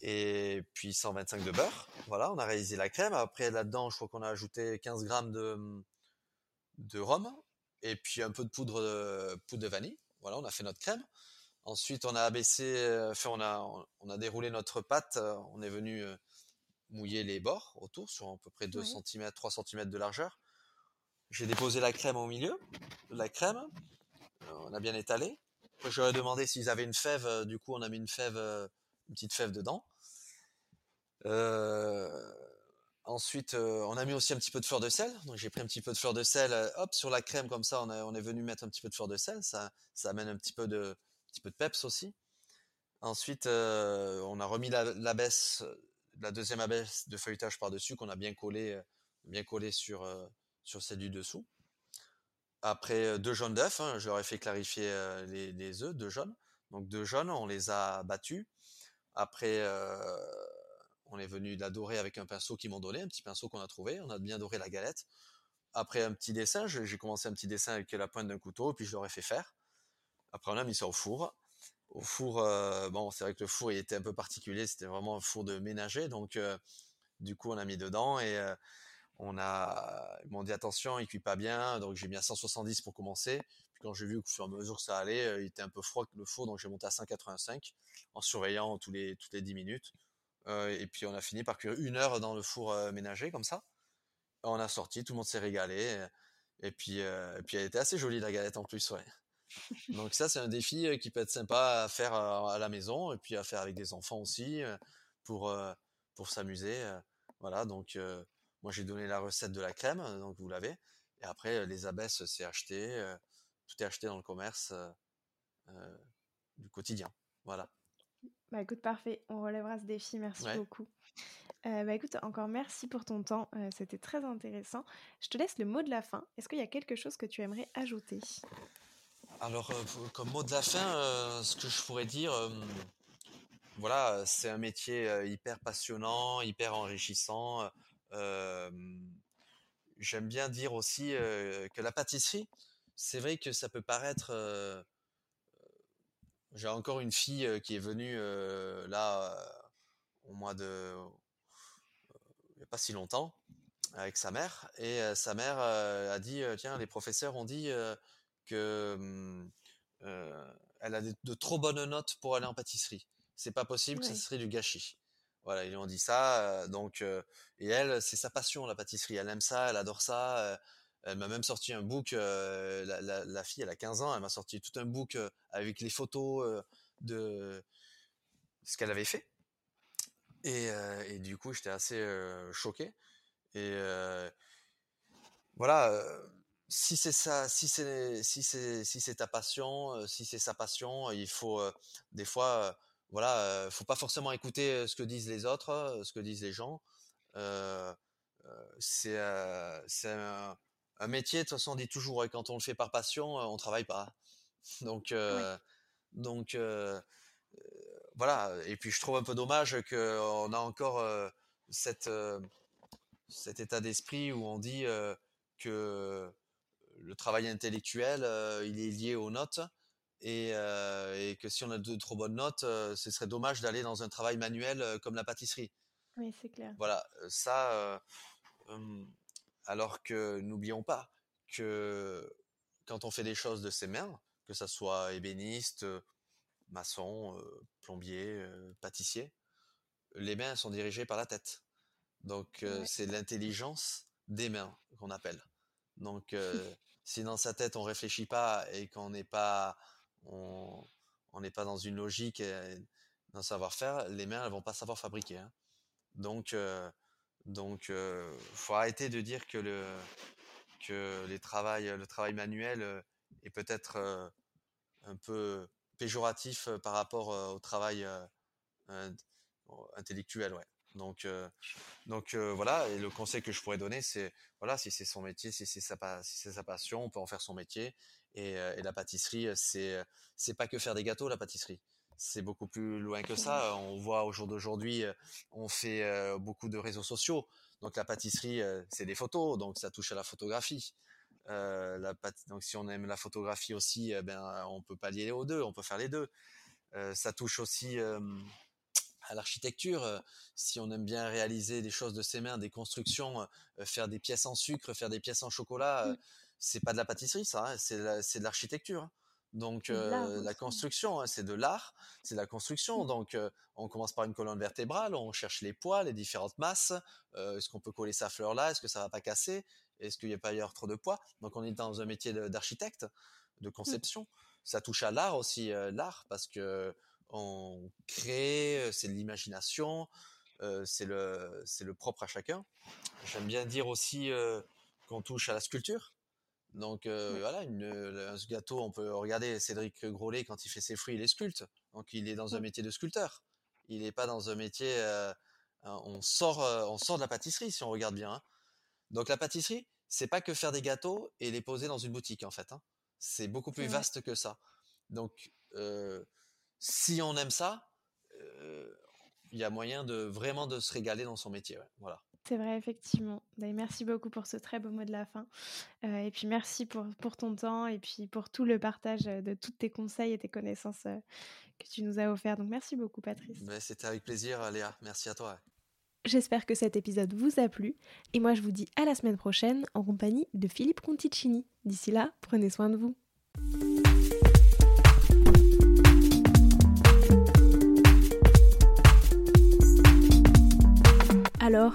et puis 125 de beurre. Voilà, on a réalisé la crème. Après, là-dedans, je crois qu'on a ajouté 15 grammes de, de rhum et puis un peu de poudre de, poudre de vanille. Voilà, on a fait notre crème. Ensuite, on a abaissé, enfin, on a, on a déroulé notre pâte. On est venu euh, mouiller les bords autour sur à peu près 2 cm, 3 cm de largeur. J'ai déposé la crème au milieu, la crème. On a bien étalé. je leur ai demandé s'ils avaient une fève. Du coup, on a mis une fève, une petite fève dedans. Euh, ensuite, euh, on a mis aussi un petit peu de fleur de sel. Donc j'ai pris un petit peu de fleur de sel, euh, hop, sur la crème comme ça. On, est venu mettre un petit peu de fleur de sel. Ça, amène un petit peu de, petit peu de peps aussi. Ensuite, on a remis la, baisse, la deuxième abaisse de feuilletage par dessus qu'on a bien collé, bien collé sur sur celle du dessous. Après deux jaunes d'œufs, hein, je leur ai fait clarifier les, les œufs, deux jaunes. Donc deux jaunes, on les a battus. Après, on est venu la dorer avec un pinceau qu'ils m'ont donné, un petit pinceau qu'on a trouvé. On a bien doré la galette. Après un petit dessin, j'ai commencé un petit dessin avec la pointe d'un couteau, puis je l'aurais fait faire. Après, on a mis ça au four. Au four, euh, bon, c'est vrai que le four il était un peu particulier, c'était vraiment un four de ménager, donc euh, du coup, on a mis dedans et euh, on a, ils m'ont dit attention, il cuit pas bien, donc j'ai mis à 170 pour commencer. Puis quand j'ai vu qu'au fur et à mesure que ça allait, il était un peu froid le four, donc j'ai monté à 185 en surveillant tous les toutes les 10 minutes. Euh, et puis on a fini par cuire une heure dans le four euh, ménager comme ça. On a sorti, tout le monde s'est régalé. Et puis, euh, et puis elle était assez jolie la galette en plus, ouais. Donc ça c'est un défi qui peut être sympa à faire à la maison et puis à faire avec des enfants aussi pour pour s'amuser. Voilà, donc moi j'ai donné la recette de la crème, donc vous l'avez. Et après les abaisses c'est acheté, tout est acheté dans le commerce du quotidien. Voilà. Bah écoute, parfait, on relèvera ce défi, merci beaucoup. Euh, bah écoute, encore merci pour ton temps, euh, c'était très intéressant. Je te laisse le mot de la fin. Est-ce qu'il y a quelque chose que tu aimerais ajouter? Alors, comme mot de la fin, ce que je pourrais dire, voilà, c'est un métier hyper passionnant, hyper enrichissant. J'aime bien dire aussi que la pâtisserie, c'est vrai que ça peut paraître. J'ai encore une fille qui est venue là au mois de. il n'y a pas si longtemps, avec sa mère. Et sa mère a dit Tiens, les professeurs ont dit que. Mmh, elle a de, trop bonnes notes pour aller en pâtisserie. C'est pas possible, ce serait du gâchis. Voilà, ils ont dit ça. donc, et elle, c'est sa passion, la pâtisserie. Elle aime ça, elle adore ça. Elle m'a même sorti un book. La, fille, elle a 15 ans, elle m'a sorti tout un book avec les photos de ce qu'elle avait fait. Et, et du coup, j'étais assez choqué. Et voilà, si c'est ça, si c'est si c'est si c'est ta passion, si c'est sa passion, il faut des fois voilà, faut pas forcément écouter ce que disent les autres, ce que disent les gens. c'est c'est un, métier, de toute façon, on dit toujours, quand on le fait par passion, on travaille pas. *laughs* Donc, donc voilà. Et puis, je trouve un peu dommage qu'on a encore cette, cet état d'esprit où on dit que le travail intellectuel, il est lié aux notes euh, et, que si on a de trop bonnes notes, euh, ce serait dommage d'aller dans un travail manuel euh, comme la pâtisserie. Oui, c'est clair. Voilà, ça, hum, alors que n'oublions pas que quand on fait des choses de ses mains, que ça soit ébéniste, maçon, plombier, pâtissier, les mains sont dirigées par la tête. Donc c'est l'intelligence des mains qu'on appelle. Donc *laughs* si dans sa tête on réfléchit pas et qu'on n'est pas on n'est pas dans une logique d'un savoir-faire, les mains elles vont pas savoir fabriquer. Hein. Donc, euh, donc, euh, faut arrêter de dire que le que les travail, le travail manuel euh, est peut-être euh, un peu péjoratif par rapport au travail intellectuel, ouais. Donc, donc voilà. Et le conseil que je pourrais donner, c'est voilà, si c'est son métier, si c'est sa, si sa passion, on peut en faire son métier. Et, la pâtisserie, c'est c'est pas que faire des gâteaux, la pâtisserie. C'est beaucoup plus loin que ça. On voit au jour d'aujourd'hui, on fait beaucoup de réseaux sociaux. Donc la pâtisserie, c'est des photos, donc ça touche à la photographie. la donc si on aime la photographie aussi, eh ben on peut pallier aux deux, on peut faire les deux. ça touche aussi à l'architecture. si on aime bien réaliser des choses de ses mains, des constructions, faire des pièces en sucre, faire des pièces en chocolat, mmh c'est pas de la pâtisserie, ça, hein, c'est de l'architecture. Hein. Donc la construction, hein, c'est de l'art, c'est de la construction. Mmh. Donc on commence par une colonne vertébrale, on cherche les poids, les différentes masses. Est-ce qu'on peut coller sa fleur là Est-ce que ça va pas casser Est-ce qu'il n'y a pas ailleurs trop de poids? Donc on est dans un métier d'architecte, de, mmh. conception. Ça touche à l'art aussi, l'art parce que on crée, c'est de l'imagination, c'est le c'est le propre à chacun. J'aime bien dire aussi qu'on touche à la sculpture donc voilà, une, un gâteau, on peut regarder Cédric Grolet quand il fait ses fruits, il est sculpte. Donc il est dans un métier de sculpteur. Il n'est pas dans un métier. on sort, on sort de la pâtisserie si on regarde bien. Hein. Donc la pâtisserie, c'est pas que faire des gâteaux et les poser dans une boutique en fait. Hein. C'est beaucoup plus vaste que ça. Donc si on aime ça, il y a moyen de vraiment de se régaler dans son métier. Voilà. C'est vrai, effectivement. Merci beaucoup pour ce très beau mot de la fin. Euh, et puis merci pour, pour, ton temps et puis pour tout le partage de tous tes conseils et tes connaissances euh, que tu nous as offerts. Donc merci beaucoup, Patrice. C'était avec plaisir, Léa. Merci à toi. J'espère que cet épisode vous a plu. Et moi, je vous dis à la semaine prochaine en compagnie de Philippe Conticini. D'ici là, prenez soin de vous. Alors,